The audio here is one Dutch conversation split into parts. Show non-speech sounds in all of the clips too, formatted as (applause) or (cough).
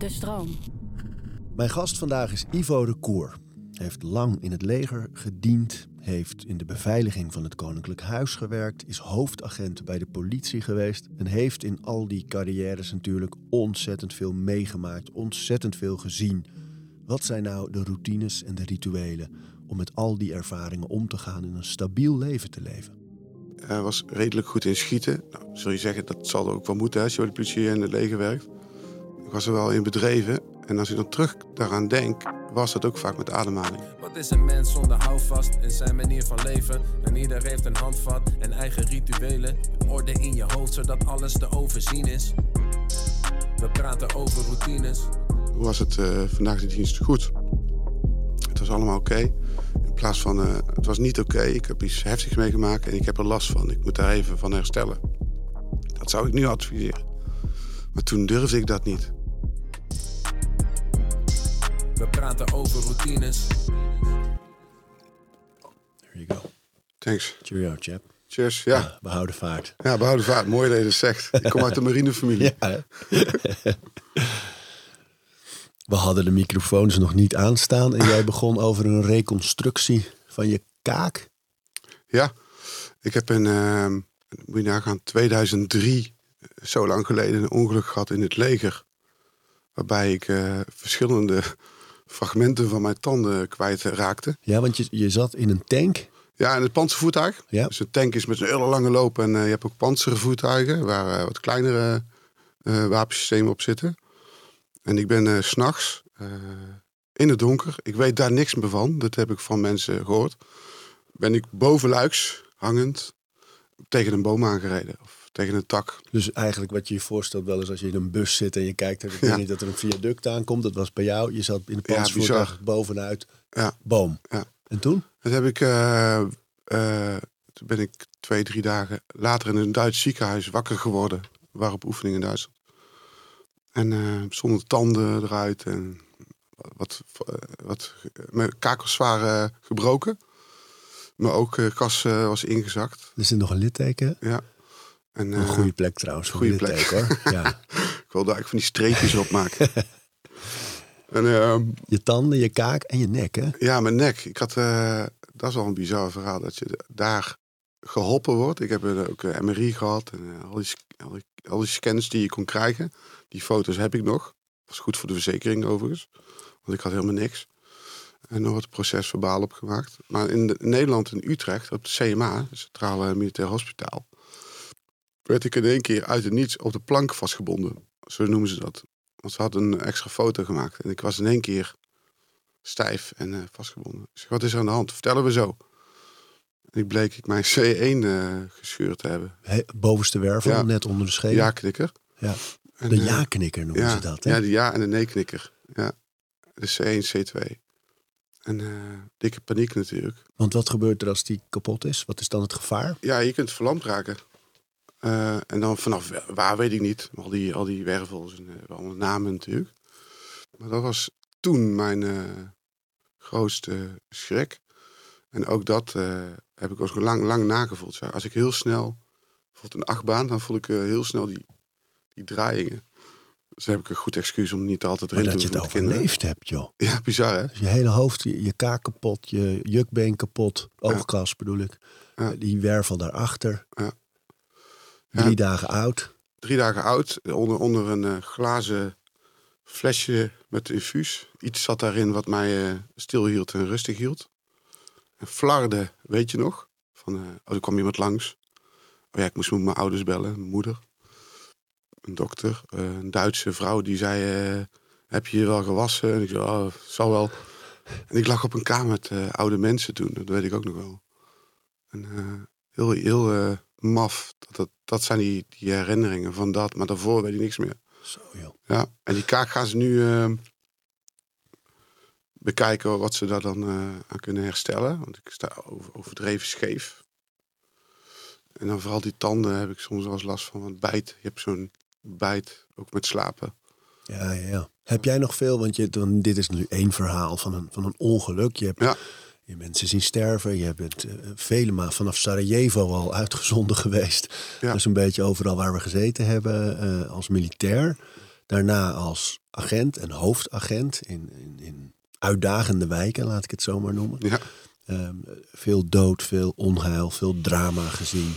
De stroom. Mijn gast vandaag is Ivo de Koer. Hij heeft lang in het leger gediend, heeft in de beveiliging van het Koninklijk Huis gewerkt, is hoofdagent bij de politie geweest en heeft in al die carrières natuurlijk ontzettend veel meegemaakt, ontzettend veel gezien. Wat zijn nou de routines en de rituelen om met al die ervaringen om te gaan en een stabiel leven te leven? Hij was redelijk goed in schieten. Nou, zul je zeggen, dat zal er ook wel moeten als je bij de politie en het leger werkt. Ik was er wel in bedreven. En als ik dan terug daaraan denk, was dat ook vaak met ademhaling. Wat is een mens zonder houvast in zijn manier van leven? En ieder heeft een handvat en eigen rituelen. Orde in je hoofd, zodat alles te overzien is. We praten over routines. Hoe was het uh, vandaag de dienst? Goed. Het was allemaal oké. Okay. In plaats van, uh, het was niet oké. Okay. Ik heb iets heftigs meegemaakt en ik heb er last van. Ik moet daar even van herstellen. Dat zou ik nu adviseren. Maar toen durfde ik dat niet. We praten over routines. There you go. Thanks. Cheerio, chap. Cheers. Ja. ja behouden vaart. Ja, behouden vaart. Mooi dat je dat zegt. Ik kom uit de marinefamilie. (laughs) Ja, We hadden de microfoons nog niet aanstaan en jij begon over een reconstructie van je kaak. Ja, ik heb in, uh, moet je nagaan, 2003, zo lang geleden, een ongeluk gehad in het leger. Waarbij ik uh, verschillende fragmenten van mijn tanden kwijt raakte. Ja, want je, je zat in een tank. Ja, in het panzervoertuig. Ja. Dus een tank is met een hele lange loop. En uh, je hebt ook panzervoertuigen waar uh, wat kleinere uh, wapensystemen op zitten. En ik ben s s'nachts in het donker. Ik weet daar niks meer van. Dat heb ik van mensen gehoord. Ben ik bovenluiks hangend tegen een boom aangereden. Of tegen een tak. Dus eigenlijk wat je je voorstelt wel eens als je in een bus zit en je kijkt en ja. niet dat er een viaduct aankomt. Dat was bij jou. Je zat in de panzervoertuig ja, bovenuit. Ja. Boom. Ja. En toen? Dat heb ik. Uh, uh, toen ben ik twee, drie dagen later in een Duits ziekenhuis wakker geworden. Waar op oefening in Duitsland. En uh, zonder tanden eruit. En wat, wat, mijn kakels waren gebroken. Maar ook kas was ingezakt. Er zit nog een litteken. Ja. En, een goede plek trouwens. Goede plek hoor. (laughs) Ja. ik wilde eigenlijk van die streepjes opmaken. (laughs) en, uh, je tanden, je kaak en je nek, hè? Ja, mijn nek. Ik had, uh, dat is wel een bizar verhaal dat je daar geholpen wordt. Ik heb ook uh, MRI gehad en al, die, al, die, al, die, scans die je kon krijgen. Die foto's heb ik nog. Dat was goed voor de verzekering overigens. Want ik had helemaal niks. En nog het proces verbaal opgemaakt. Maar in, de, in Nederland, in Utrecht, op de CMA, Centrale Militair Hospitaal werd ik in één keer uit het niets op de plank vastgebonden. Zo noemen ze dat. Want ze hadden een extra foto gemaakt. En ik was in één keer stijf en uh, vastgebonden. Ik zeg, wat is er aan de hand? Vertellen we zo. En ik bleek ik mijn C1 uh, gescheurd te hebben. He, bovenste wervel, ja. net onder de schedel. Ja-knikker. Ja. De uh, ja-knikker noemen ja, ze dat, hè? Ja, de ja- en de nee-knikker. Ja. De C1, C2. En uh, dikke paniek natuurlijk. Want wat gebeurt er als die kapot is? Wat is dan het gevaar? Ja, je kunt verlamd raken. Uh, en dan vanaf waar weet ik niet. Al die, al die wervels en uh, allemaal namen natuurlijk. Maar dat was toen mijn uh, grootste schrik. En ook dat heb ik ook lang, lang nagevoeld. Ja, als ik heel snel, bijvoorbeeld een achtbaan, dan voel ik heel snel die, die draaiingen. Dus heb ik een goed excuus om niet altijd erin te dat je het overleefd hebt, joh. Ja, bizar hè? Dus je hele hoofd, je, je kaak kapot, je jukbeen kapot, oogkas ja. bedoel ik. Ja. Die wervel daarachter. Ja. Drie dagen oud. Drie dagen oud, onder, onder een uh, glazen flesje met infuus. Iets zat daarin wat mij uh, stilhield en rustig hield. En flarde, weet je nog? Van, uh, oh, er kwam iemand langs. Oh ja, ik moest mijn ouders bellen, mijn moeder. Een dokter, een Duitse vrouw, die zei... heb je je wel gewassen? En ik zei, oh, zal wel. En ik lag op een kamer met oude mensen toen, dat weet ik ook nog wel. En heel, heel maf. Dat, dat, dat zijn die, die herinneringen van dat. Maar daarvoor weet ik niks meer. Zo, joh. Ja, en die kaak gaan ze nu uh, bekijken wat ze daar dan uh, aan kunnen herstellen. Want ik sta over, overdreven scheef. En dan vooral die tanden heb ik soms wel eens last van. Want bijt, je hebt zo'n bijt, ook met slapen. Ja, ja, ja. Heb jij nog veel, want je, dan, dit is nu één verhaal van een, van een ongeluk. Je hebt ja. Je mensen zien sterven. Je bent uh, vele maanden vanaf Sarajevo al uitgezonden (laughs) geweest. Ja. Dus een beetje overal waar we gezeten hebben uh, als militair. Daarna als agent en hoofdagent in, in, in uitdagende wijken, laat ik het zo maar noemen. Ja. Ehm, veel dood, veel onheil, veel drama gezien.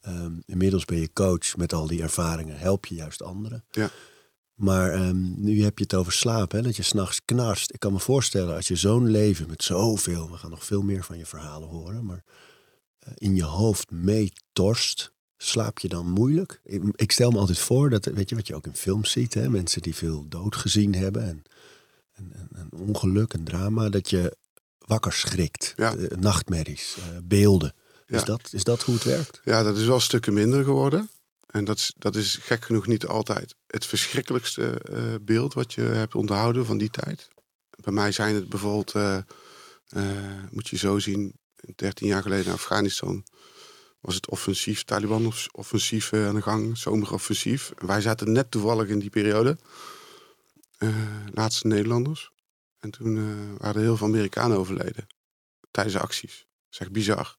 Ehm, inmiddels ben je coach met al die ervaringen. Help je juist anderen. Ja. Maar ehm, nu heb je het over slapen, hè, dat je s'nachts knarst. Ik kan me voorstellen, als je zo'n leven met zoveel... we gaan nog veel meer van je verhalen horen... maar eh, in je hoofd meetorst, slaap je dan moeilijk? Ik, ik stel me altijd voor, dat, weet je wat je ook in films ziet... Hè, mensen die veel dood gezien hebben... en een ongeluk, een drama... dat je wakker schrikt. Ja. Eh, nachtmerries, eh, beelden. Is, Ja. dat, is dat hoe het werkt? Ja, dat is wel stukken minder geworden. En dat is, dat is gek genoeg niet altijd het verschrikkelijkste eh, beeld wat je hebt onthouden van die tijd. Bij mij zijn het bijvoorbeeld, eh, eh, moet je zo zien, 13 jaar geleden in Afghanistan was het offensief, Taliban-offensief eh, aan de gang, zomeroffensief. En wij zaten net toevallig in die periode, laatste Nederlanders. En toen waren er heel veel Amerikanen overleden tijdens de acties. Dat is echt bizar.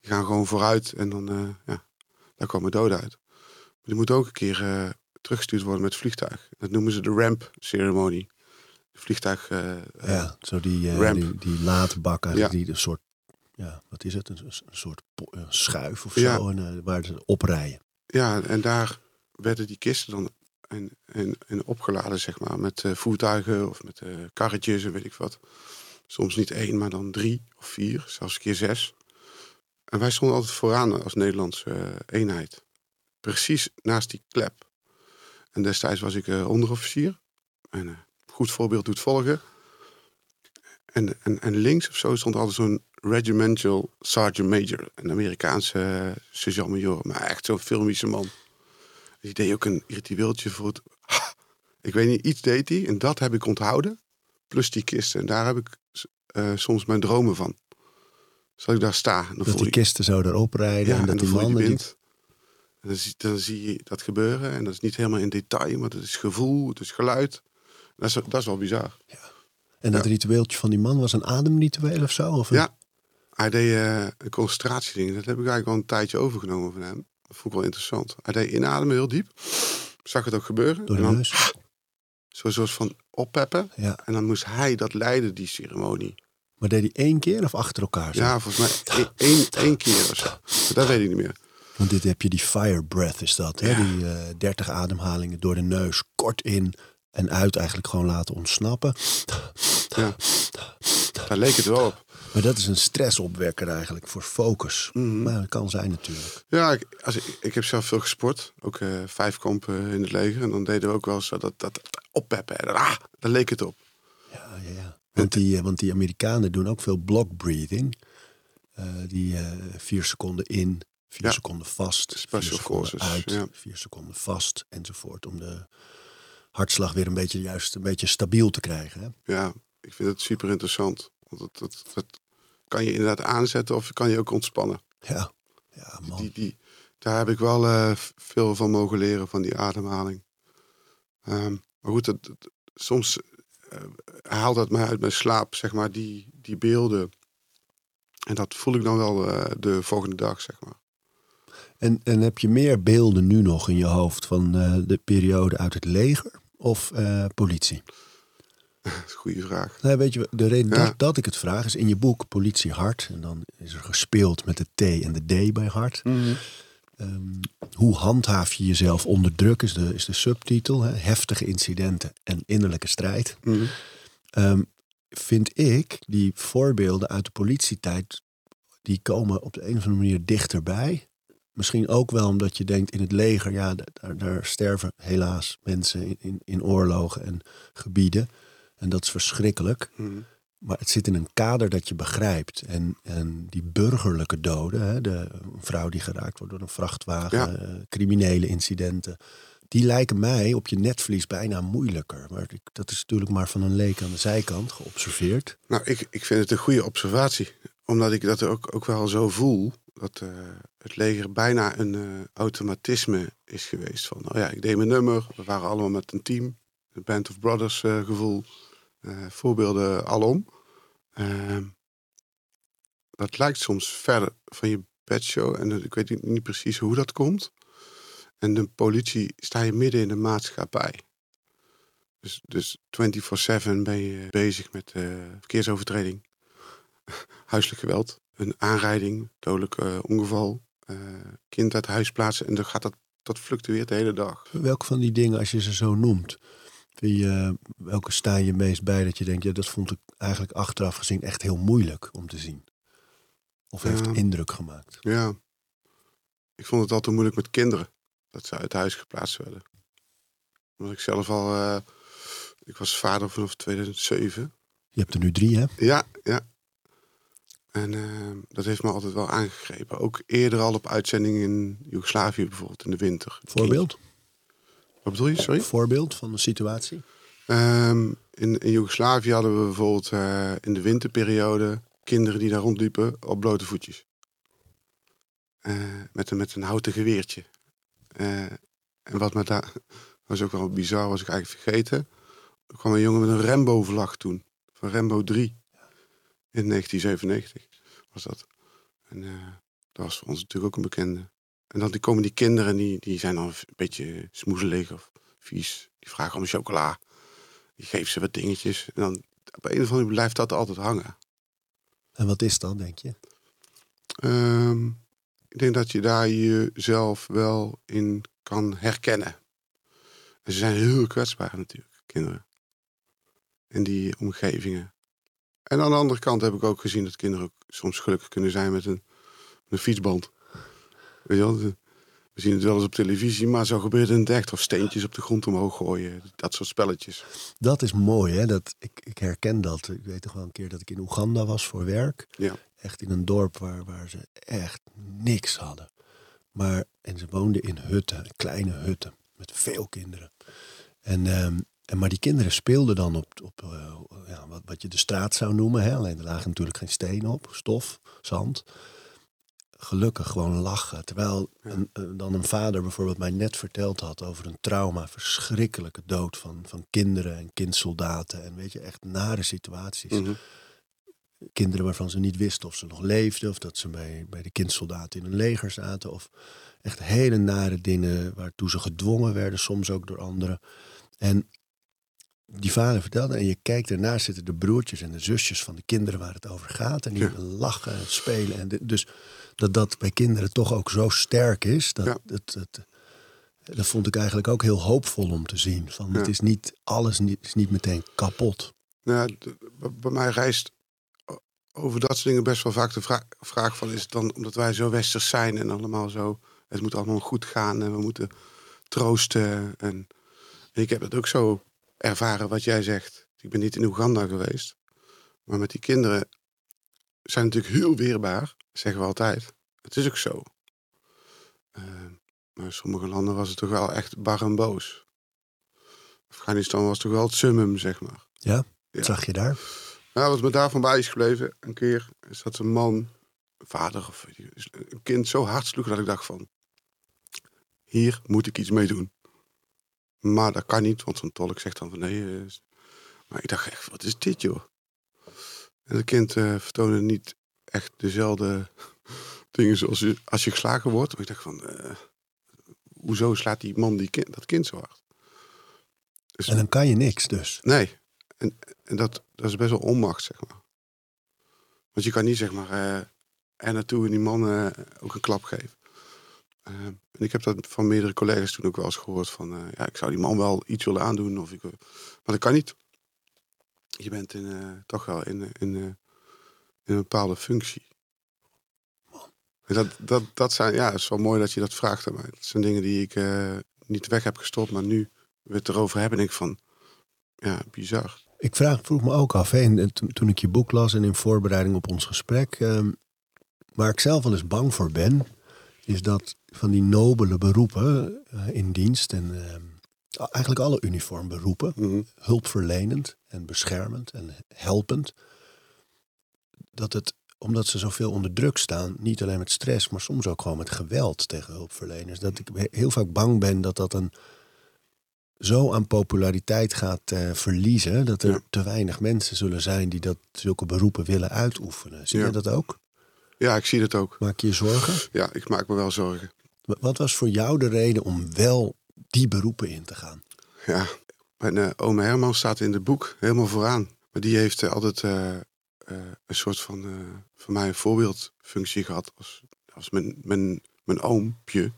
Die gaan gewoon vooruit en dan, ja, daar komen doden uit. Die moet ook een keer eh, teruggestuurd worden met vliegtuig. Dat noemen ze de ramp-ceremonie. Vliegtuig... eh, eh, Ja, zo die, ramp. die, die laadbak Ja. die een soort, ja, wat is het? Een, een soort een schuif of Ja. zo, en, waar ze oprijden. Ja, en daar werden die kisten dan en, en, en opgeladen, zeg maar, met voertuigen of met karretjes en weet ik wat. Soms niet één, maar dan drie of vier, zelfs een keer zes. En wij stonden altijd vooraan als Nederlandse eenheid. Precies naast die klep. En destijds was ik eh, onderofficier. En eh, goed voorbeeld doet volgen. En, en, en links of zo stond altijd zo'n regimental sergeant major. Een Amerikaanse uh, sergeant major. Maar echt zo'n filmische man. Die deed ook een ritueeltje voor het... (laughs) Ik weet niet, iets deed hij. En dat heb ik onthouden. Plus die kisten. En daar heb ik soms mijn dromen van. Zal ik daar sta. En dan Dat voel die ik- kisten zo erop rijden ja, en dat en dan die mannen... Die, wind. Dan zie, dan zie je dat gebeuren. En dat is niet helemaal in detail, maar dat is gevoel, het is geluid. Dat is, dat is wel bizar. en dat ja. ritueeltje van die man was een ademritueel of zo? Of een- Ja, hij deed eh, een concentratieding. Dat heb ik eigenlijk al een tijdje overgenomen van hem. Dat vond ik wel interessant. Hij deed inademen heel diep. Zag het ook gebeuren. Door de dan neus? soort van oppeppen. Ja. En dan moest hij dat leiden, die ceremonie. Maar deed hij één keer of achter elkaar? Zo? Ja, volgens mij één, één, één keer of zo. Maar Dat weet ik niet meer. Want dit heb je die fire breath is dat. Hè? Die eh 30 ademhalingen door de neus, kort in en uit eigenlijk gewoon laten ontsnappen. Ja. Daar leek het wel op. Maar dat is een stressopwekker eigenlijk voor focus. Mhm. Maar dat kan zijn natuurlijk. Ja, ik, als ik, ik heb zelf veel gesport. Ook eh, vijf kampen in het leger. En dan deden we ook wel zo dat, dat, dat oppeppen. En ah, daar leek het op. Ja, ja, ja. Want, die, eh, want die Amerikanen doen ook veel block breathing. Die vier seconden in, vier Ja. seconden vast, Special vier seconden forces, uit, ja. vier seconden vast enzovoort. Om de hartslag weer een beetje juist een beetje stabiel te krijgen. Hè? Ja, ik vind het super interessant. Want dat, dat, dat kan je inderdaad aanzetten of kan je ook ontspannen. Ja, ja man. Die, die, daar heb ik wel eh, veel van mogen leren, van die ademhaling. Ehm, maar goed, soms eh, haalt dat mij uit mijn slaap, zeg maar, die, die beelden. En dat voel ik dan wel eh, de volgende dag, zeg maar. En, en heb je meer beelden nu nog in je hoofd van eh, de periode uit het leger of eh, politie? (laughs) Dat is een goede vraag. Nou, weet je, de reden Ja. dat, dat ik het vraag is in je boek Politie Hart. En dan is er gespeeld met de T en de D bij Hart. Ehm, hoe handhaaf je jezelf onder druk is de, is de subtitel. Hè? Heftige incidenten en innerlijke strijd. Mhm. Ehm, vind ik die voorbeelden uit de politietijd, die komen op de een of andere manier dichterbij. Misschien ook wel omdat je denkt in het leger, ja, da- daar, daar sterven helaas mensen in, in, in oorlogen en gebieden. En dat is verschrikkelijk. Mhm. Maar het zit in een kader dat je begrijpt. En, en die burgerlijke doden, hè, de vrouw die geraakt wordt door een vrachtwagen, Ja. eh, criminele incidenten. Die lijken mij op je netvlies bijna moeilijker. Maar ik, dat is natuurlijk maar van een leek aan de zijkant geobserveerd. Nou, ik, ik vind het een goede observatie. Omdat ik dat ook, ook wel zo voel. Dat eh, het leger bijna een eh, automatisme is geweest. Van, nou ja, ik deed mijn nummer. We waren allemaal met een team. Een Band of Brothers eh, gevoel. Voorbeelden alom. Ehm, dat lijkt soms verder van je bedshow. En ik weet niet, precies hoe dat komt. En de politie sta je midden in de maatschappij. Dus, dus 24-7 ben je bezig met eh, verkeersovertreding, (laughs) huiselijk geweld, een aanrijding, dodelijk eh, ongeval, eh, kind uit huis plaatsen. En dan gaat dat, dat fluctueert de hele dag. Welke van die dingen, als je ze zo noemt, vind je, welke sta je meest bij dat je denkt, ja, dat vond ik eigenlijk achteraf gezien echt heel moeilijk om te zien? Of heeft Ja. indruk gemaakt? Ja, ik vond het altijd moeilijk met kinderen, dat ze uit huis geplaatst werden. Omdat ik zelf al, eh, ik was vader vanaf 2007. Je hebt er nu drie, hè? Ja, ja. En eh, dat heeft me altijd wel aangegrepen. Ook eerder al op uitzendingen in Joegoslavië bijvoorbeeld, in de winter. Voorbeeld? Wat bedoel je, sorry? Voorbeeld van een situatie? Ehm, in, in Joegoslavië hadden we bijvoorbeeld eh, in de winterperiode kinderen die daar rondliepen op blote voetjes. Eh, met, een, met een houten geweertje. Eh, en wat me daar (laughs) was ook wel bizar, was ik eigenlijk vergeten. Er kwam een jongen met een Rembo-vlag toen. Van Rembo 3. In 1997 was dat. En eh, dat was voor ons natuurlijk ook een bekende. En dan die komen die kinderen, die, die zijn dan een beetje smoezelig of vies. Die vragen om chocola. Die geeft ze wat dingetjes. En dan op een of andere manier blijft dat altijd hangen. En wat is dat, denk je? Ehm, ik denk dat je daar jezelf wel in kan herkennen. En ze zijn heel kwetsbaar natuurlijk, kinderen. In die omgevingen. En aan de andere kant heb ik ook gezien dat kinderen ook soms gelukkig kunnen zijn met een, een fietsband. Weet je wel? We zien het wel eens op televisie, maar zo gebeurt het in het echt. Of steentjes op de grond omhoog gooien. Dat soort spelletjes. Dat is mooi, hè? Dat, ik, ik herken dat. Ik weet toch wel een keer dat ik in Oeganda was voor werk. Ja. Echt in een dorp waar, waar ze echt niks hadden. Maar, en ze woonden in hutten, kleine hutten, met veel kinderen. En, ehm, en, maar die kinderen speelden dan op, op eh, ja, wat, wat je de straat zou noemen. Hè? Alleen er lagen natuurlijk geen stenen op, stof, zand. Gelukkig gewoon lachen. Terwijl een, eh, dan een vader bijvoorbeeld mij net verteld had over een trauma, verschrikkelijke dood van, van kinderen en kindsoldaten. En weet je, echt nare situaties Mhm. kinderen waarvan ze niet wisten of ze nog leefden. Of dat ze bij, bij de kindsoldaten in een leger zaten. Of echt hele nare dingen waartoe ze gedwongen werden, soms ook door anderen. En die vader vertelde, en je kijkt ernaast zitten de broertjes en de zusjes van de kinderen waar het over gaat. En die Ja. lachen en spelen. En de- dus dat dat bij kinderen toch ook zo sterk is. Dat, Ja. het, het, dat vond ik eigenlijk ook heel hoopvol om te zien. Van, Ja. Het is niet, alles niet, is niet meteen kapot. Nou, bij mij reist over dat soort dingen best wel vaak de vra- vraag van... is het dan omdat wij zo westers zijn en allemaal zo... het moet allemaal goed gaan en we moeten troosten. En, en ik heb het ook zo ervaren wat jij zegt. Ik ben niet in Oeganda geweest. Maar met die kinderen zijn natuurlijk heel weerbaar, zeggen we altijd. Het is ook zo. Eh, maar in sommige landen was het toch wel echt bar en boos. Afghanistan was toch wel het summum, zeg maar. Ja? Ja. Wat zag je daar? Nou, wat me daarvan bij is gebleven, een keer, is dat een man, een vader of een kind zo hard sloeg dat ik dacht van, hier moet ik iets mee doen. Maar dat kan niet, want zo'n tolk zegt dan van nee. eh, Maar ik dacht echt, wat is dit joh? En het kind eh, vertoonde niet echt dezelfde (laughs) dingen zoals je, als je geslagen wordt. Maar ik dacht van, eh, hoezo slaat die man die kind, dat kind zo hard? Dus, En dan kan je niks dus. Nee. En, en dat, dat is best wel onmacht, zeg maar. Want je kan niet, zeg maar, eh er naartoe en die man ook een klap geven. Ik heb dat van meerdere collega's toen ook wel eens gehoord van... eh, ja, ik zou die man wel iets willen aandoen. Of ik, maar dat kan niet. Je bent in, eh, toch wel in, eh, in, in een bepaalde functie. Dat, dat, dat zijn, ja, het is wel mooi dat je dat vraagt aan. Dat zijn dingen die ik niet weg heb gestopt, maar nu we het erover hebben, denk ik van... Ja, bizar. Ik vraag, vroeg me ook af, toen ik je boek las en in voorbereiding op ons gesprek, ehm, waar ik zelf wel eens bang voor ben, is dat van die nobele beroepen eh, in dienst en ehm, eigenlijk alle uniformberoepen, Mhm. hulpverlenend en beschermend en helpend, dat het, omdat ze zoveel onder druk staan, niet alleen met stress, maar soms ook gewoon met geweld tegen hulpverleners, dat ik heel vaak bang ben dat dat een zo aan populariteit gaat eh, verliezen dat er Ja. te weinig mensen zullen zijn die dat zulke beroepen willen uitoefenen. Zie Ja. je dat ook? Ja, ik zie dat ook. Maak je je zorgen? Ja, ik maak me wel zorgen. Wa- Wat was voor jou de reden om wel die beroepen in te gaan? Ja, Mijn uh, oom Herman staat in het boek helemaal vooraan. Maar die heeft altijd een soort van, voor mij een voorbeeldfunctie gehad. Als, als mijn, mijn, mijn oompje.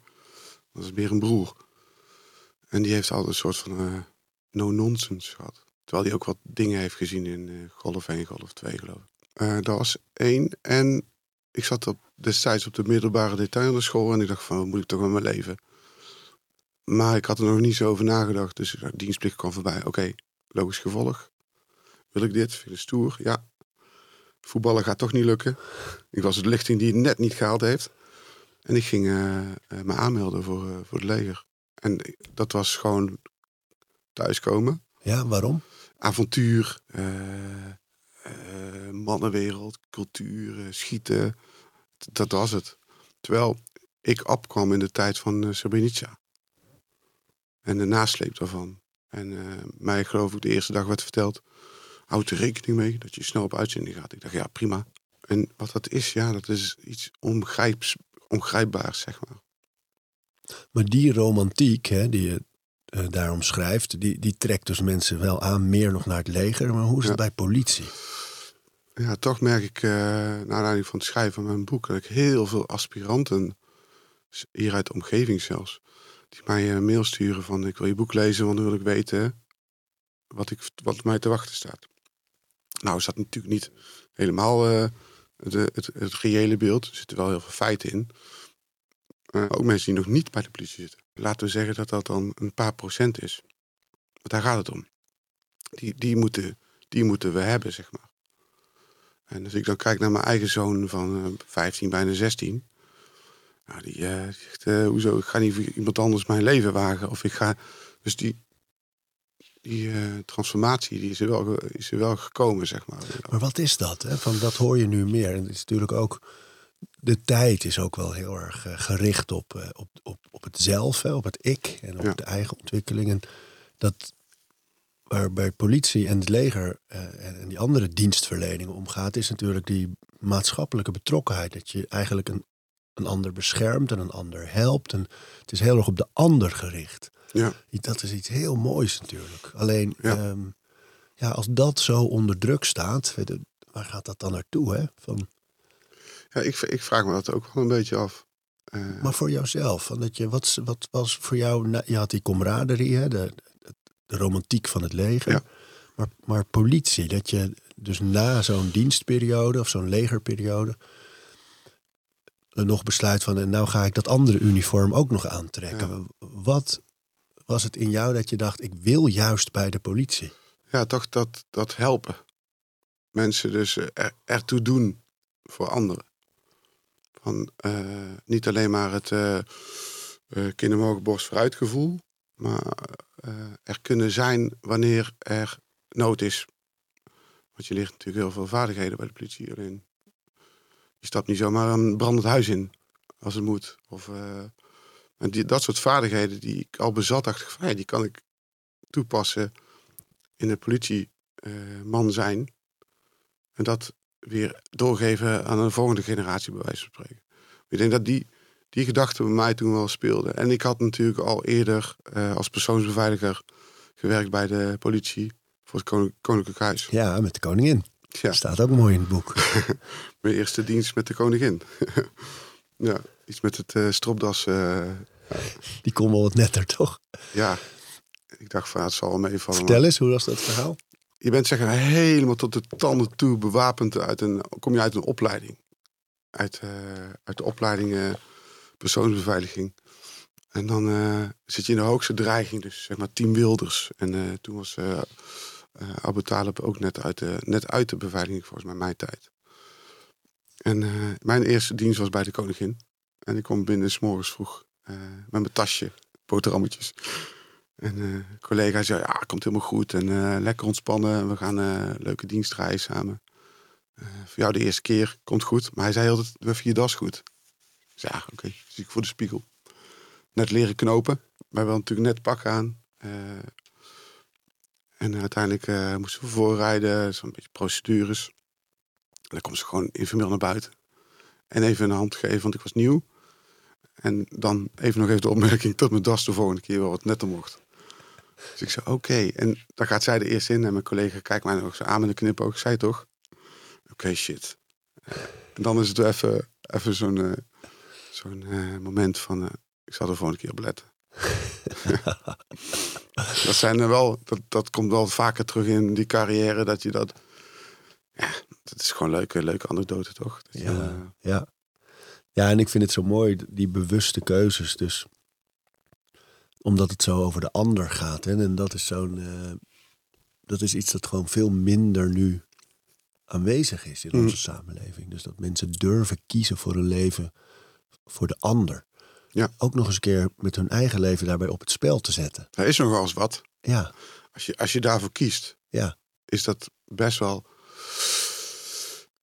Dat is meer een broer. En die heeft altijd een soort van no-nonsense gehad. Terwijl hij ook wat dingen heeft gezien in Golf 1, Golf 2 geloof ik. dat was één. En ik zat op, destijds op de middelbare detailhandelsschool en ik dacht van, wat moet ik toch met mijn leven? Maar ik had er nog niet zo over nagedacht, dus dienstplicht kwam voorbij. Oké, logisch gevolg. Wil ik dit? Vind ik stoer? Ja. Voetballen gaat toch niet lukken. Ik was de lichting die het net niet gehaald heeft. En ik ging uh, me aanmelden voor, uh, voor het leger. En dat was gewoon thuiskomen. Ja, waarom? Avontuur, mannenwereld, cultuur, schieten. Dat was het. Terwijl ik opkwam in de tijd van uh, Srebrenica. En de nasleep daarvan. En uh, mij geloof ik de eerste dag werd verteld... houd er rekening mee dat je snel op uitzending gaat. Ik dacht, ja, prima. En wat dat is, ja, dat is iets ongrijpbaars, zeg maar. Maar die romantiek, hè, die je uh, daarom schrijft... Die, die trekt dus mensen wel aan, meer nog naar het leger. Maar hoe is het bij politie? ja, toch merk ik, uh, naar aanleiding van het schrijven van mijn boek, dat ik heel veel aspiranten, hier uit de omgeving zelfs, die mij een mail sturen van ik wil je boek lezen, want dan wil ik weten wat, ik, wat mij te wachten staat. Nou is dat natuurlijk niet helemaal uh, de, het, het reële beeld. Er zitten wel heel veel feiten in. Ook mensen die nog niet bij de politie zitten. Laten we zeggen dat dat dan een paar procent is. Want daar gaat het om. Die, die, moeten, die moeten we hebben, zeg maar. En als ik dan kijk naar mijn eigen zoon van uh, 15, bijna 16. Nou, die, uh, zegt, uh, hoezo, ik ga niet voor iemand anders mijn leven wagen. Of ik ga... Dus die, die transformatie die is, er wel, is er wel gekomen, zeg maar. Maar wat is dat? Hè? Van, dat hoor je nu meer. En het is natuurlijk ook... De tijd is ook wel heel erg gericht op, op, op, op het zelf, hè? op het ik en op Ja. de eigen ontwikkeling. En dat waar bij politie en het leger eh, en die andere dienstverleningen omgaat, is natuurlijk die maatschappelijke betrokkenheid. Dat je eigenlijk een, een ander beschermt en een ander helpt. En het is heel erg op de ander gericht. Ja. Dat is iets heel moois natuurlijk. Alleen, Ja. ja. ja, als dat zo onder druk staat, waar gaat dat dan naartoe? Hè? Van, Ja, ik, ik vraag me dat ook wel een beetje af. Eh, maar voor jouzelf, van dat je, wat, wat was voor jou, na- je had die camaraderie, hè, de, de romantiek van het leger. Ja. Maar, maar politie, dat je dus na zo'n dienstperiode of zo'n legerperiode nog besluit van, en nou ga ik dat andere uniform ook nog aantrekken. Wat was het in jou dat je dacht, ik wil juist bij de politie? ja, toch dat, dat helpen. Mensen dus eh, er, ertoe doen voor anderen. Eh, niet alleen maar het uh, kindermogen borst vooruit gevoel. Maar eh, er kunnen zijn wanneer er nood is. Want je ligt natuurlijk heel veel vaardigheden bij de politie. Je stapt niet zomaar een brandend huis in als het moet. Of, eh, en die, dat soort vaardigheden die ik al bezat, dacht die kan ik toepassen in een politieman zijn. En dat weer doorgeven aan een volgende generatie, bij wijze van spreken. Ik denk dat die, die gedachte bij mij toen wel speelde. En ik had natuurlijk al eerder uh, als persoonsbeveiliger gewerkt bij de politie voor het Konin Koninklijk Huis. Ja, met de koningin. Ja. Staat ook mooi in het boek. (laughs) Mijn eerste dienst met de koningin. (laughs) ja, iets met het uh, stropdas. Uh, (laughs) Die kon wel wat netter, toch? Ja, ik dacht van het zal wel meevallen. Vertel eens, hoe was dat verhaal? Je bent zeg helemaal tot de tanden toe bewapend. Uit een, kom je uit een opleiding. Uit, uh, uit de opleiding persoonsbeveiliging. En dan uh, zit je in de hoogste dreiging, dus zeg maar Team Wilders. En uh, toen was uh, Abu Talib ook net uit, de, net uit de beveiliging, volgens mij mijn tijd. En mijn eerste dienst was bij de koningin. En ik kom binnen s morgens vroeg met mijn tasje, boterhammetjes. En een collega zei, ja, komt helemaal goed. En lekker ontspannen, we gaan een leuke dienst rijden samen. voor jou de eerste keer, komt goed. Maar hij zei altijd, we je das goed. Dus ja, oké, zie ik voor de spiegel. Net leren knopen. We hebben natuurlijk net pak aan. En uiteindelijk moesten we voorrijden. Zo'n beetje procedures. Dan komt ze gewoon informeel naar buiten. En even een hand geven, want ik was nieuw. En dan even nog even de opmerking dat mijn das de volgende keer wel wat netter mocht. Dus ik zei, oké. En dan gaat zij er eerst in en mijn collega kijkt mij nog zo aan met een knipoog. Ik zei toch? Oké, shit. Eh, en dan is het even, even zo'n eh, zo'n eh, moment van, ik zal er volgende keer op letten. (laughs) dat zijn er wel, dat, dat komt wel vaker terug in die carrière, dat je dat, ja, dat is gewoon een leuke, leuke anekdote toch? Dat je, Ja. Ja. ja, en ik vind het zo mooi, die bewuste keuzes. Dus omdat het zo over de ander gaat. Hè? En dat is zo'n. eh, dat is iets dat gewoon veel minder nu aanwezig is in Mm. onze samenleving. Dus dat mensen durven kiezen voor een leven voor de ander. Ja. Ook nog eens een keer met hun eigen leven daarbij op het spel te zetten. er is nogal eens wat. Ja, Als je, als je daarvoor kiest, ja, is dat best wel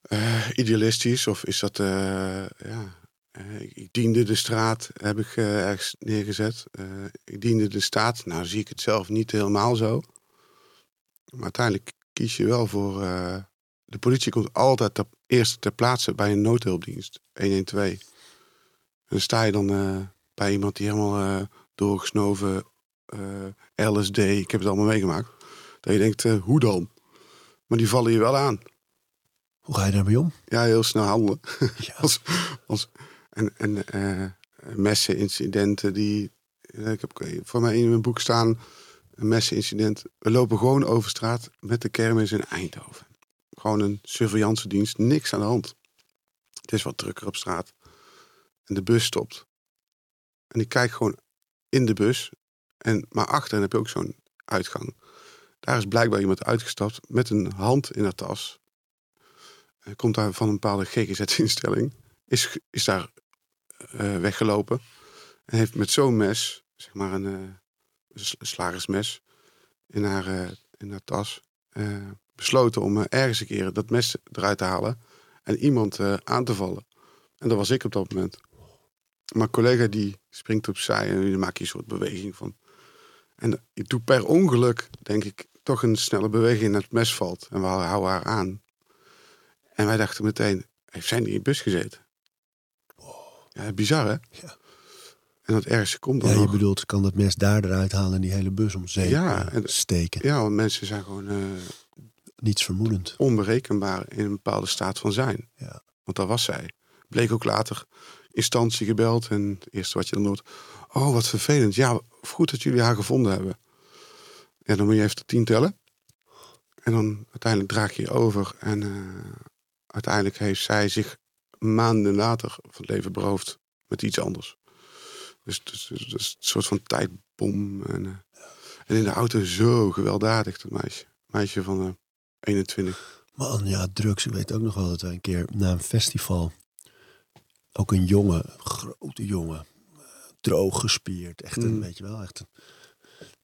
eh, idealistisch? Of is dat, eh, ja, eh, ik, ik diende de straat, heb ik eh, ergens neergezet. Eh, ik diende de staat, nou zie ik het zelf niet helemaal zo. Maar uiteindelijk kies je wel voor, de politie komt altijd ter, eerst ter plaatse bij een noodhulpdienst, 112. En dan sta je dan bij iemand die helemaal doorgesnoven, LSD, ik heb het allemaal meegemaakt. Dat je denkt, hoe dan? Maar die vallen je wel aan. hoe ga je daarmee om? Ja, heel snel handelen. Ja. (laughs) Als, als, en en eh messenincidenten die... eh, Ik heb voor mij in mijn boek staan... Een messenincident. We lopen gewoon over straat met de kermis in Eindhoven. Gewoon een surveillance dienst. Niks aan de hand. Het is wat drukker op straat. En de bus stopt. En ik kijk gewoon in de bus. En, maar achter heb je ook zo'n uitgang. Daar is blijkbaar iemand uitgestapt met een hand in haar tas. Komt daar van een bepaalde GGZ-instelling. Is, is daar eh, weggelopen. En heeft met zo'n mes, zeg maar een eh, slagersmes, in haar, eh, in haar tas. besloten om ergens een keer dat mes eruit te halen. En iemand aan te vallen. En dat was ik op dat moment. Een collega die springt opzij en dan maak je een soort beweging van. En ik doe per ongeluk, denk ik, toch een snelle beweging en het mes valt. En we houden haar aan. En wij dachten meteen, heeft zij niet in de bus gezeten? Ja, bizar hè? Ja. En dat ergste komt dan Ja, je nog. bedoelt, kan dat mes daar eruit halen en die hele bus om zeep Ja, en- steken. Ja, want mensen zijn gewoon eh, Niets vermoedend. onberekenbaar in een bepaalde staat van zijn. Ja. Want dat was zij. Bleek ook later instantie gebeld. En het eerste wat je dan hoort. Oh, wat vervelend. Ja, goed dat jullie haar gevonden hebben. Ja, dan moet je even tot tien tellen. En dan uiteindelijk draag je je over. En eh, uiteindelijk heeft zij zich maanden later van het leven beroofd met iets anders. Dus, dus, dus, dus een soort van tijdbom. En, eh, en in de auto zo gewelddadig, dat meisje. Meisje van eh 21. Man, ja, drugs. Ik weet ook nog wel dat wij een keer na een festival... ook een jongen, grote jongen, eh, droog gespierd. Echt een, Mm. weet je wel, echt een...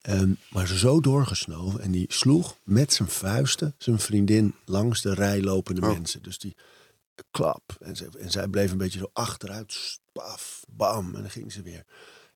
Ehm, maar zo doorgesnoven en die sloeg met zijn vuisten zijn vriendin langs de rij lopende Oh. mensen. Dus die klap. En, ze, en zij bleef een beetje zo achteruit. Spaf, bam. En dan ging ze weer.